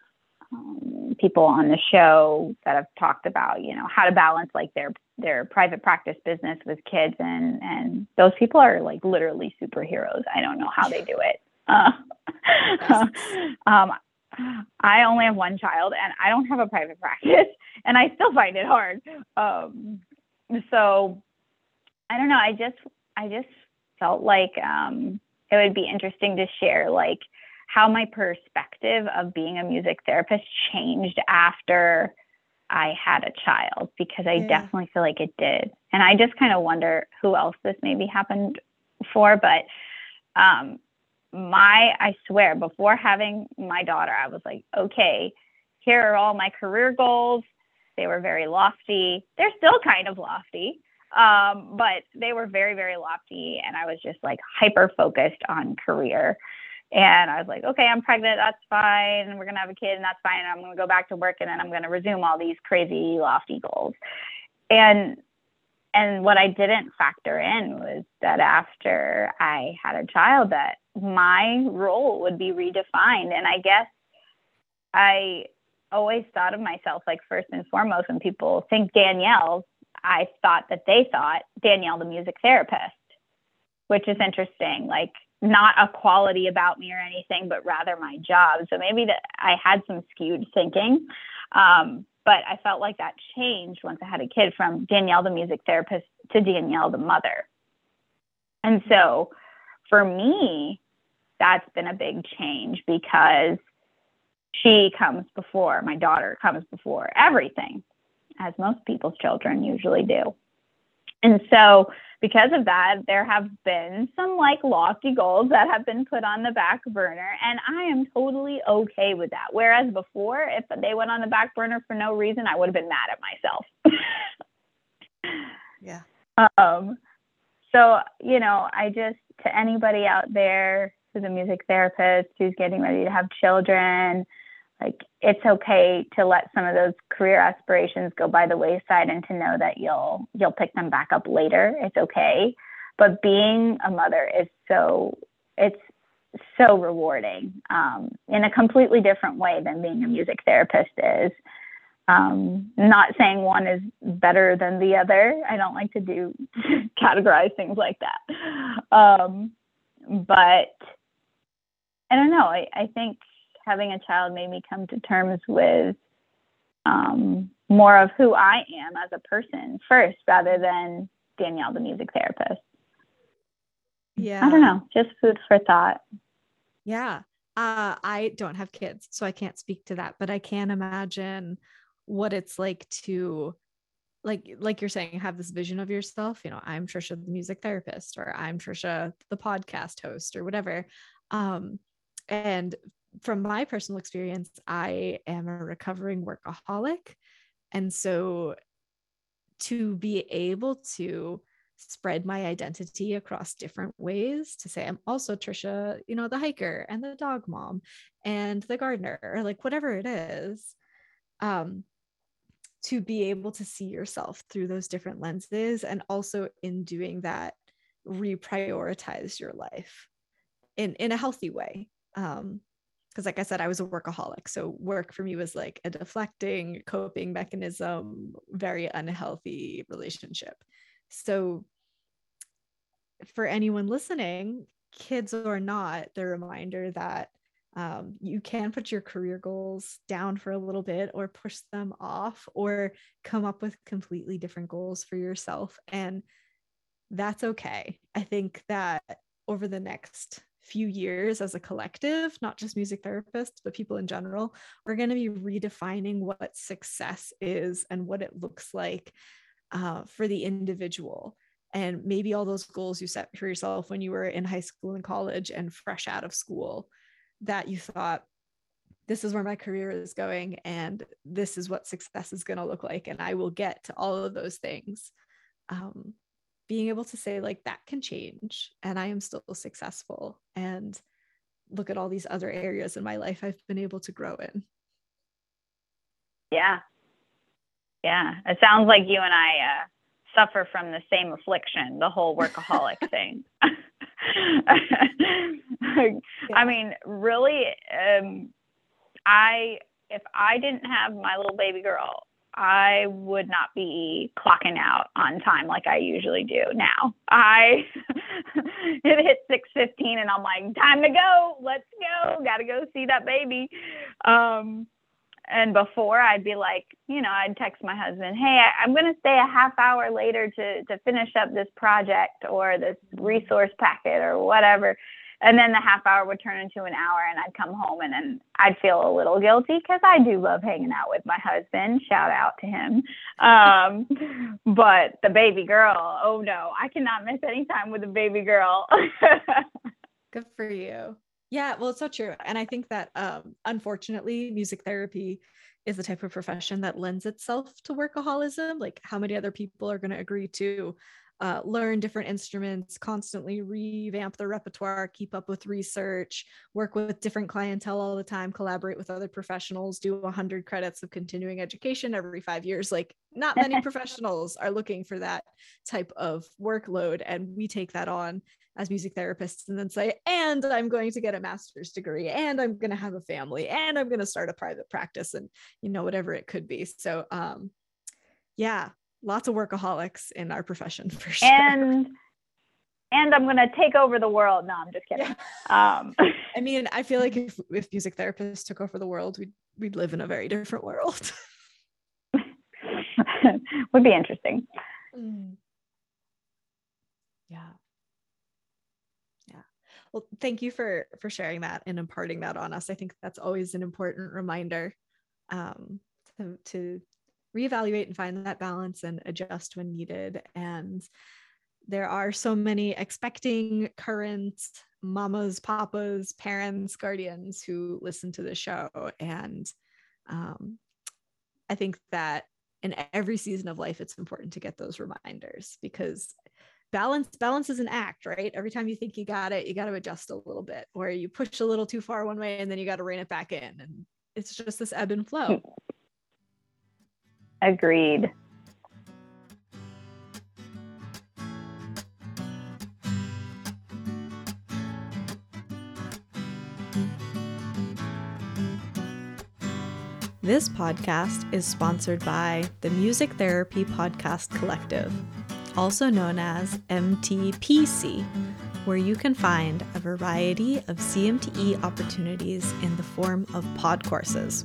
um, people on the show that have talked about you know how to balance like their their private practice business with kids and and those people are like literally superheroes. I don't know how they do it. Uh, um, I only have one child and I don't have a private practice and I still find it hard. Um, so I don't know. I just, I just felt like um, it would be interesting to share like how my perspective of being a music therapist changed after I had a child because I yeah. definitely feel like it did. And I just kind of wonder who else this maybe happened for, but um, my I swear before having my daughter I was like okay here are all my career goals they were very lofty they're still kind of lofty um, but they were very very lofty and I was just like hyper focused on career and I was like okay I'm pregnant that's fine. And we're going to have a kid and that's fine. I'm going to go back to work and then I'm going to resume all these crazy lofty goals. And and what I didn't factor in was that after I had a child that my role would be redefined. And I guess I always thought of myself like first and foremost when people think Danielle I thought that they thought Danielle the music therapist which is interesting. Like not a quality about me or anything but rather my job so maybe that I had some skewed thinking um, but I felt like that changed once I had a kid from Danielle, the music therapist, to Danielle, the mother. And so for me, that's been a big change because she comes before, my daughter comes before everything, as most people's children usually do. And so because of that, there have been some like lofty goals that have been put on the back burner, and I am totally okay with that. Whereas before, if they went on the back burner for no reason, I would have been mad at myself. yeah. Um, so, you know, I just, to anybody out there who's a music therapist who's getting ready to have children, like it's okay to let some of those career aspirations go by the wayside and to know that you'll you'll pick them back up later. It's okay. But being a mother is so it's so rewarding um, in a completely different way than being a music therapist is. Um, not saying one is better than the other. I don't like to do categorize things like that. Um, but i don't know. I, I think having a child made me come to terms with um, more of who I am as a person first rather than Danielle, the music therapist. Yeah. I don't know, just food for thought. Yeah. Uh, I don't have kids, so I can't speak to that, but I can imagine what it's like to like like you're saying have this vision of yourself you know i'm trisha the music therapist or i'm trisha the podcast host or whatever um and from my personal experience, I am a recovering workaholic. And so to be able to spread my identity across different ways to say I'm also Trisha, you know, the hiker and the dog mom and the gardener or like whatever it is. Um to be able to see yourself through those different lenses and also in doing that reprioritize your life in in a healthy way um because like i said i was a workaholic so work for me was like a deflecting coping mechanism very unhealthy relationship. So for anyone listening kids or not the reminder that um, you can put your career goals down for a little bit or push them off or come up with completely different goals for yourself and that's okay. I think that over the next few years as a collective not just music therapists but people in general we're going to be redefining what success is and what it looks like uh, for the individual. And maybe all those goals you set for yourself when you were in high school and college and fresh out of school that you thought this is where my career is going and this is what success is going to look like and i will get to all of those things. Um, being able to say like that can change and i am still successful and look at all these other areas in my life i've been able to grow in. Yeah. Yeah. It sounds like you and i uh, suffer from the same affliction the whole workaholic thing. I mean, really, um, I if I didn't have my little baby girl, I would not be clocking out on time like I usually do now. I it hit six fifteen and I'm like, time to go, let's go, gotta go see that baby. Um, and before I'd be like, you know, I'd text my husband, hey, I, am going to stay a half hour later to to finish up this project or this resource packet or whatever. And then the half hour would turn into an hour, and I'd come home and then I'd feel a little guilty because I do love hanging out with my husband. Shout out to him. Um, but the baby girl, oh no, I cannot miss any time with the baby girl. Good for you. Yeah, well, it's so true. And I think that um, unfortunately, music therapy is the type of profession that lends itself to workaholism. Like, how many other people are going to agree to uh, learn different instruments, constantly revamp their repertoire, keep up with research, work with different clientele all the time, collaborate with other professionals, do 100 credits of continuing education every five years. Like, not many professionals are looking for that type of workload. And we take that on as music therapists and then say, and I'm going to get a master's degree, and I'm going to have a family, and I'm going to start a private practice, and you know, whatever it could be. So, um, yeah, lots of workaholics in our profession for sure. And and I'm going to take over the world. No, I'm just kidding. Yeah. Um, I mean, I feel like if, if music therapists took over the world, we'd, we'd live in a very different world. Would be interesting. Mm. Yeah. Yeah. Well, thank you for for sharing that and imparting that on us. I think that's always an important reminder um, to, to reevaluate and find that balance and adjust when needed. And there are so many expecting current mamas, papas, parents, guardians who listen to the show. And um, I think that in every season of life, it's important to get those reminders because balance balance is an act right every time you think you got it you got to adjust a little bit or you push a little too far one way and then you got to rein it back in and it's just this ebb and flow Agreed. This podcast is sponsored by the Music Therapy Podcast Collective, also known as MTPC, where you can find a variety of CMTE opportunities in the form of pod courses.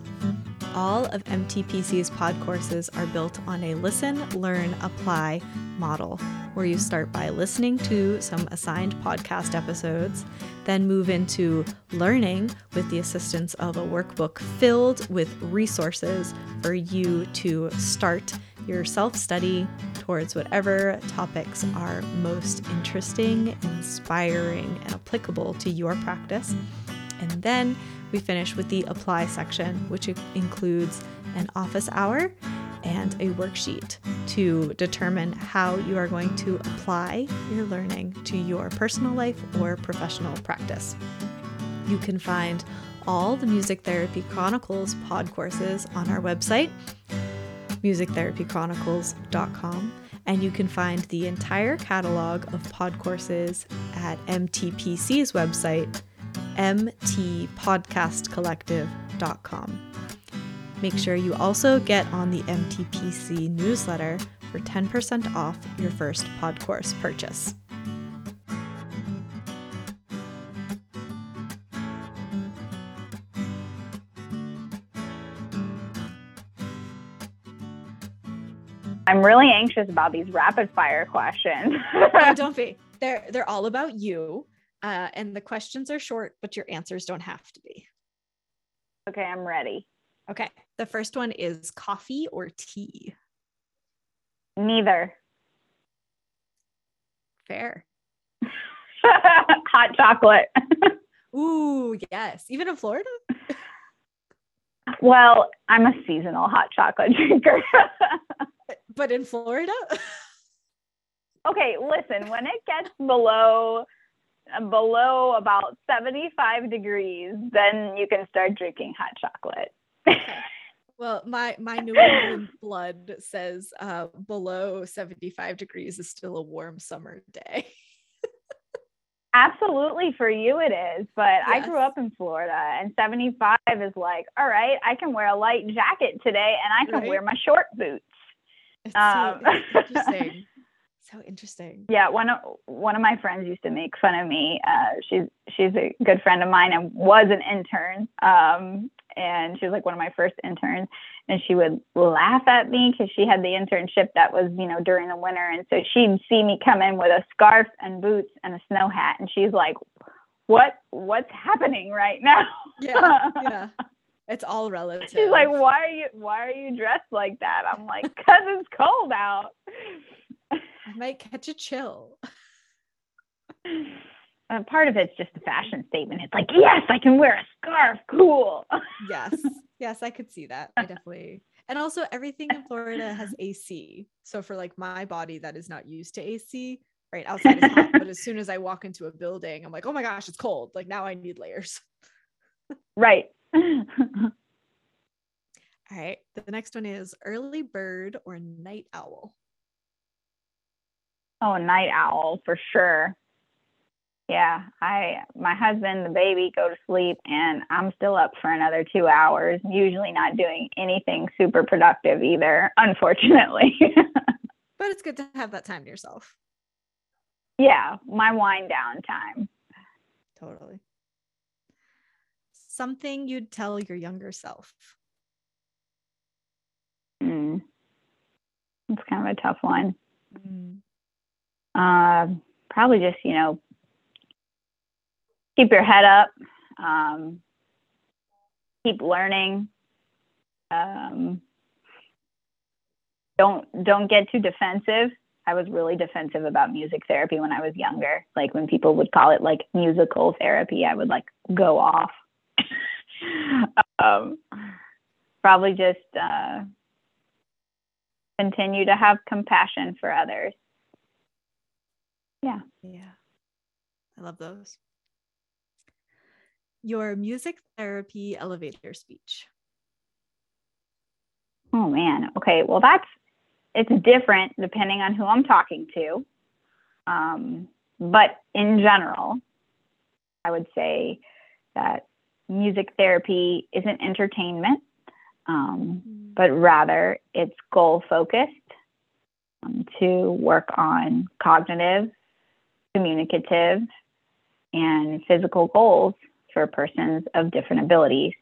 All of MTPC's pod courses are built on a listen, learn, apply model, where you start by listening to some assigned podcast episodes, then move into learning with the assistance of a workbook filled with resources for you to start your self study towards whatever topics are most interesting, inspiring, and applicable to your practice. And then we finish with the apply section, which includes an office hour, and a worksheet to determine how you are going to apply your learning to your personal life or professional practice. You can find all the Music Therapy Chronicles pod courses on our website, musictherapychronicles.com, and you can find the entire catalog of pod courses at MTPC's website, mtpodcastcollective.com. Make sure you also get on the MTPC newsletter for 10% off your first pod course purchase. I'm really anxious about these rapid fire questions. oh, don't be. They're they're all about you. Uh, and the questions are short, but your answers don't have to be. Okay, I'm ready. Okay. The first one is coffee or tea? Neither. Fair. Hot chocolate. Ooh, yes. Even in Florida? well, I'm a seasonal hot chocolate drinker. but in Florida? okay, listen, when it gets below below about 75 degrees, then you can start drinking hot chocolate. Well, my my New England blood says uh, below 75 degrees is still a warm summer day. Absolutely, for you it is. But yes. I grew up in Florida, and 75 is like, all right, I can wear a light jacket today, and I can right? wear my short boots. It's um, so interesting. so interesting. Yeah, one of one of my friends used to make fun of me. Uh, she's she's a good friend of mine and was an intern. Um, and she was like one of my first interns and she would laugh at me because she had the internship that was you know during the winter and so she'd see me come in with a scarf and boots and a snow hat and she's like what what's happening right now yeah yeah it's all relative she's like why are you why are you dressed like that i'm like because it's cold out i might catch a chill uh, part of it's just a fashion statement. It's like, yes, I can wear a scarf. Cool. yes. Yes, I could see that. I definitely. And also everything in Florida has AC. So for like my body that is not used to AC, right? Outside is hot, but as soon as I walk into a building, I'm like, oh my gosh, it's cold. Like now I need layers. right. All right. The next one is early bird or night owl. Oh, night owl for sure yeah, I my husband, the baby go to sleep and I'm still up for another 2 hours, usually not doing anything super productive either, unfortunately. but it's good to have that time to yourself. Yeah, my wind down time. Totally. Something you'd tell your younger self. Mm. It's kind of a tough one. Mm. Uh, probably just, you know, keep your head up, um, keep learning. Um, don't don't get too defensive. I was really defensive about music therapy when I was younger. Like when people would call it like musical therapy, I would like go off. um, probably just uh, continue to have compassion for others. Yeah. Yeah. I love those your music therapy elevator speech? Oh man. Okay. Well, that's it's different depending on who I'm talking to. Um, but in general, I would say that music therapy isn't entertainment, um, mm-hmm. but rather it's goal focused um, to work on cognitive, communicative, and physical goals for persons of different abilities.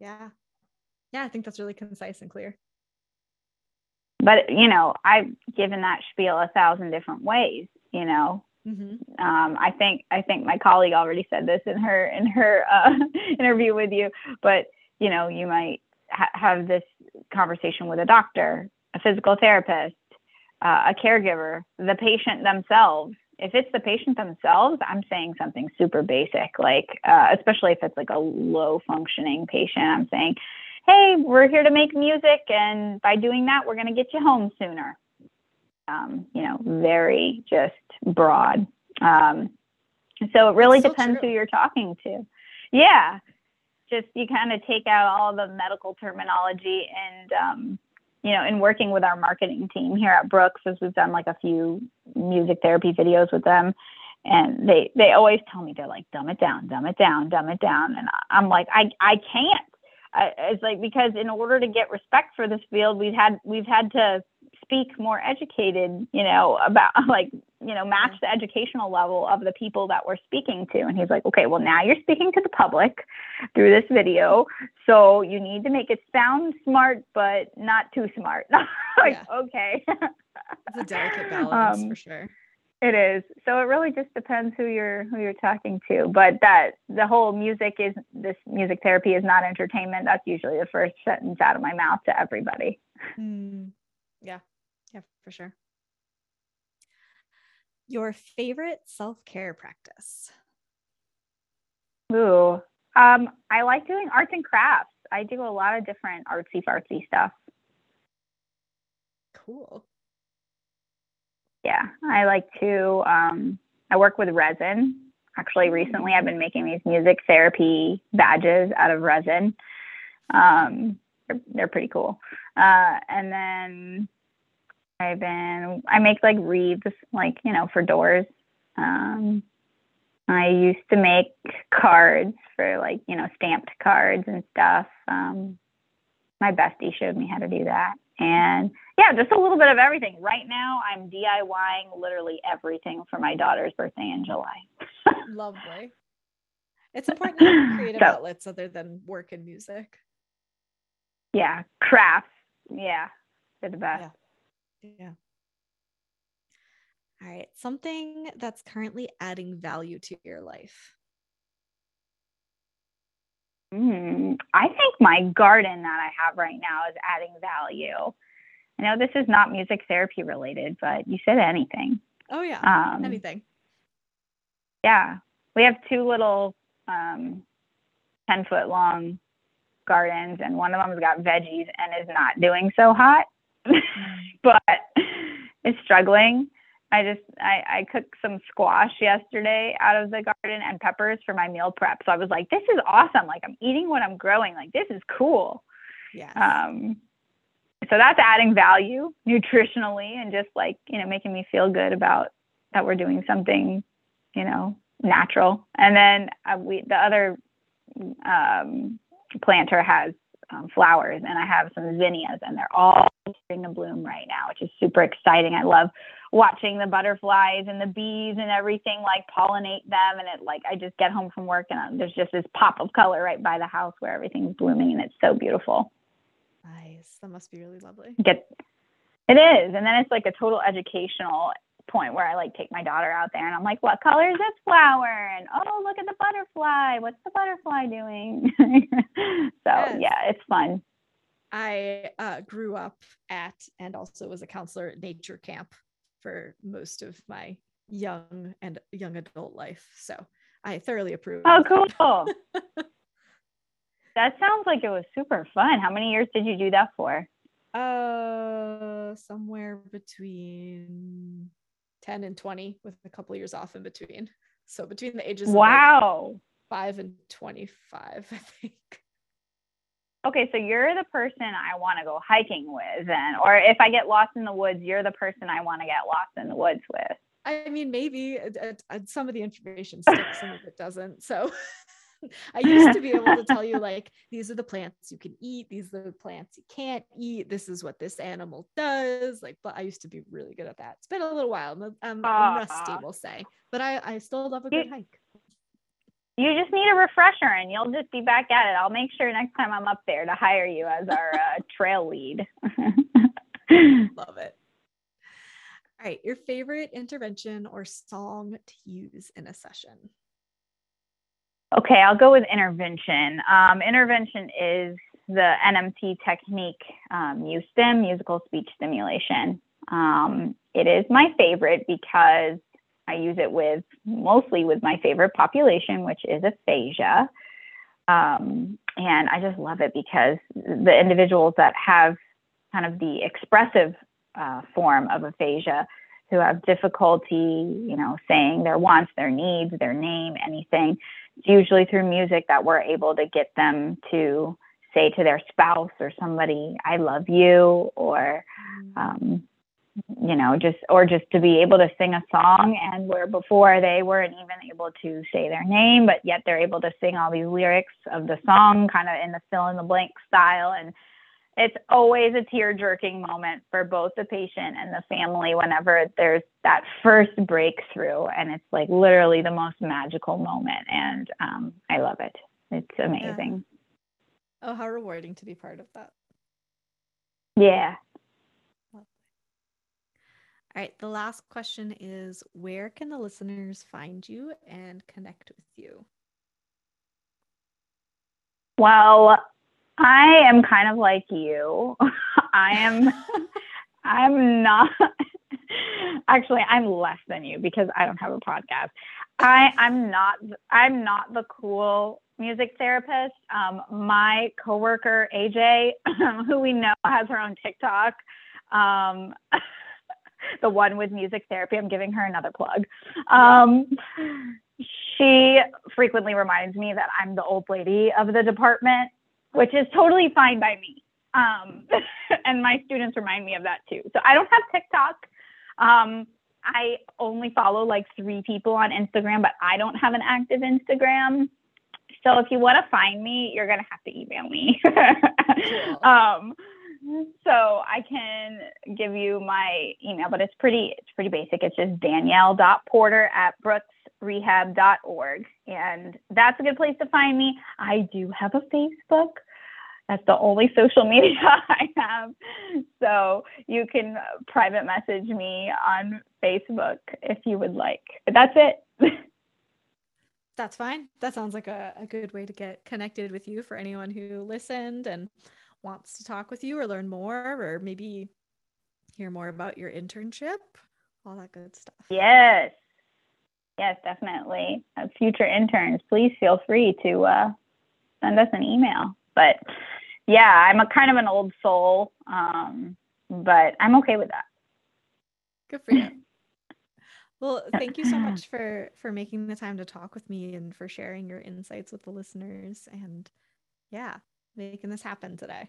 Yeah. Yeah, I think that's really concise and clear. But, you know, I've given that spiel a thousand different ways, you know. Mm-hmm. Um, I think I think my colleague already said this in her in her uh, interview with you, but you know you might ha- have this conversation with a doctor, a physical therapist, uh, a caregiver, the patient themselves, if it's the patient themselves, I'm saying something super basic, like uh, especially if it's like a low functioning patient, I'm saying, "Hey, we're here to make music, and by doing that, we're going to get you home sooner." Um, you know, very just broad. Um, so it really so depends true. who you're talking to. Yeah, just you kind of take out all the medical terminology and um, you know, in working with our marketing team here at Brooks, as we've done like a few music therapy videos with them, and they they always tell me they're like, dumb it down, dumb it down, dumb it down, and I'm like, I I can't. I, it's like because in order to get respect for this field, we've had we've had to speak more educated, you know, about like, you know, match the educational level of the people that we're speaking to. And he's like, okay, well, now you're speaking to the public through this video. So you need to make it sound smart, but not too smart. like, yeah. okay. it's a delicate balance um, for sure. It is. So it really just depends who you're who you're talking to. But that the whole music is this music therapy is not entertainment. That's usually the first sentence out of my mouth to everybody. Mm, yeah. Yeah, for sure. Your favorite self-care practice? Ooh, um, I like doing arts and crafts. I do a lot of different artsy fartsy stuff. Cool. Yeah, I like to. Um, I work with resin. Actually, recently I've been making these music therapy badges out of resin. Um, they're, they're pretty cool. Uh, and then I've been I make like wreaths like, you know, for doors. Um I used to make cards for like, you know, stamped cards and stuff. Um my bestie showed me how to do that. And yeah, just a little bit of everything. Right now I'm DIYing literally everything for my daughter's birthday in July. Lovely. It's important to have creative so, outlets other than work and music. Yeah, crafts. Yeah, they're the best. Yeah. Yeah. All right. Something that's currently adding value to your life. Mm, I think my garden that I have right now is adding value. I know this is not music therapy related, but you said anything. Oh, yeah. Um, anything. Yeah. We have two little um, 10 foot long gardens, and one of them's got veggies and is not doing so hot. But is struggling. I just I, I cooked some squash yesterday out of the garden and peppers for my meal prep. So I was like, this is awesome. Like I'm eating what I'm growing. Like this is cool. Yeah. Um so that's adding value nutritionally and just like, you know, making me feel good about that we're doing something, you know, natural. And then uh, we the other um planter has um, flowers, and I have some zinnias, and they're all starting to bloom right now, which is super exciting. I love watching the butterflies and the bees and everything like pollinate them, and it like I just get home from work and uh, there's just this pop of color right by the house where everything's blooming, and it's so beautiful. Nice, that must be really lovely. Get it is, and then it's like a total educational point where I like take my daughter out there and I'm like, what color is this flower? And oh, look at the butterfly. What's the butterfly doing? so yes. yeah, it's fun. I uh, grew up at and also was a counselor at nature camp for most of my young and young adult life. So I thoroughly approve. Oh, cool. that sounds like it was super fun. How many years did you do that for? Uh, somewhere between 10 and 20 with a couple years off in between. So between the ages wow. Like 5 and 25, I think. Okay, so you're the person I want to go hiking with then or if I get lost in the woods, you're the person I want to get lost in the woods with. I mean, maybe uh, uh, some of the information sticks, some of it doesn't. So I used to be able to tell you like these are the plants you can eat, these are the plants you can't eat, this is what this animal does. Like, but I used to be really good at that. It's been a little while. I'm, I'm rusty, we'll say, but I, I still love a good hike. You just need a refresher and you'll just be back at it. I'll make sure next time I'm up there to hire you as our uh, trail lead. love it. All right, your favorite intervention or song to use in a session? Okay, I'll go with intervention. Um, intervention is the NMT technique, um, MuStim, musical speech stimulation. Um, it is my favorite because I use it with mostly with my favorite population, which is aphasia. Um, and I just love it because the individuals that have kind of the expressive uh, form of aphasia who have difficulty, you know, saying their wants, their needs, their name, anything, usually through music that we're able to get them to say to their spouse or somebody, I love you, or, um, you know, just, or just to be able to sing a song. And where before they weren't even able to say their name, but yet they're able to sing all these lyrics of the song kind of in the fill in the blank style. And it's always a tear jerking moment for both the patient and the family whenever there's that first breakthrough. And it's like literally the most magical moment. And um, I love it. It's amazing. Yeah. Oh, how rewarding to be part of that. Yeah. All right. The last question is Where can the listeners find you and connect with you? Well, I am kind of like you. I am I'm not actually I'm less than you because I don't have a podcast. I I'm not I'm not the cool music therapist. Um, my coworker AJ, who we know has her own TikTok, um, the one with music therapy. I'm giving her another plug. Um, she frequently reminds me that I'm the old lady of the department which is totally fine by me. Um, and my students remind me of that too. So I don't have TikTok. Um, I only follow like three people on Instagram, but I don't have an active Instagram. So if you want to find me, you're gonna have to email me. um, so I can give you my email, but it's pretty it's pretty basic. It's just danielle.porter at brooksrehab.org. And that's a good place to find me. I do have a Facebook. That's the only social media I have. So you can uh, private message me on Facebook if you would like. But that's it. that's fine. That sounds like a, a good way to get connected with you for anyone who listened and wants to talk with you or learn more or maybe hear more about your internship, all that good stuff. Yes. Yes, definitely. Uh, future interns, please feel free to uh, send us an email. But yeah, I'm a kind of an old soul, um, but I'm okay with that. Good for you. well, thank you so much for for making the time to talk with me and for sharing your insights with the listeners and yeah, making this happen today.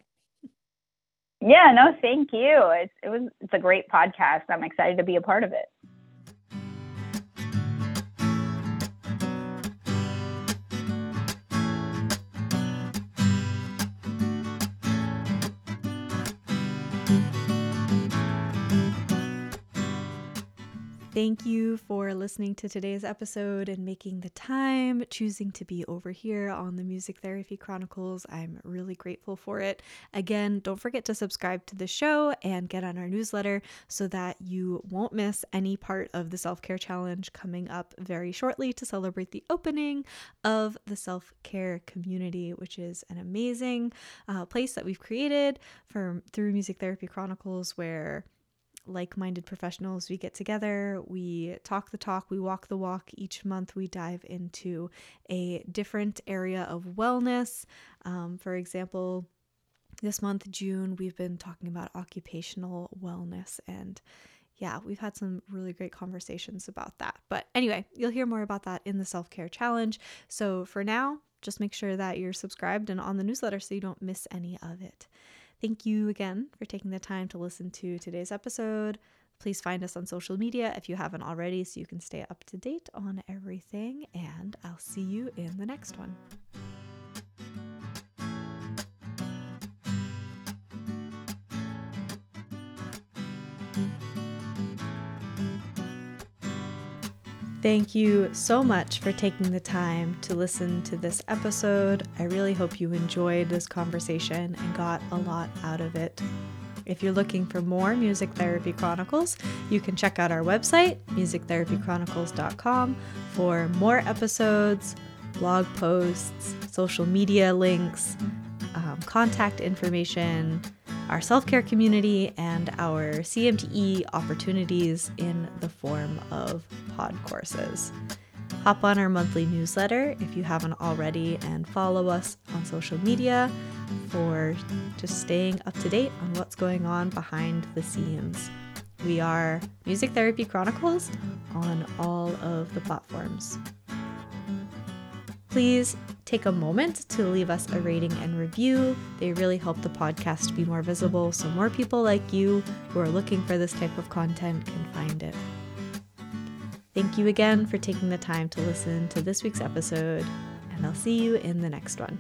Yeah, no, thank you. It's it was it's a great podcast. I'm excited to be a part of it. Thank you for listening to today's episode and making the time, choosing to be over here on the Music Therapy Chronicles. I'm really grateful for it. Again, don't forget to subscribe to the show and get on our newsletter so that you won't miss any part of the self care challenge coming up very shortly to celebrate the opening of the self care community, which is an amazing uh, place that we've created for through Music Therapy Chronicles where like minded professionals, we get together, we talk the talk, we walk the walk. Each month, we dive into a different area of wellness. Um, for example, this month, June, we've been talking about occupational wellness and yeah, we've had some really great conversations about that. But anyway, you'll hear more about that in the self care challenge. So for now, just make sure that you're subscribed and on the newsletter so you don't miss any of it. Thank you again for taking the time to listen to today's episode. Please find us on social media if you haven't already so you can stay up to date on everything. And I'll see you in the next one. Thank you so much for taking the time to listen to this episode. I really hope you enjoyed this conversation and got a lot out of it. If you're looking for more Music Therapy Chronicles, you can check out our website, musictherapychronicles.com, for more episodes, blog posts, social media links, um, contact information, our self care community, and our CMTE opportunities in the form of pod courses. Hop on our monthly newsletter if you haven't already, and follow us on social media for just staying up to date on what's going on behind the scenes. We are Music Therapy Chronicles on all of the platforms. Please take a moment to leave us a rating and review. They really help the podcast be more visible so more people like you who are looking for this type of content can find it. Thank you again for taking the time to listen to this week's episode, and I'll see you in the next one.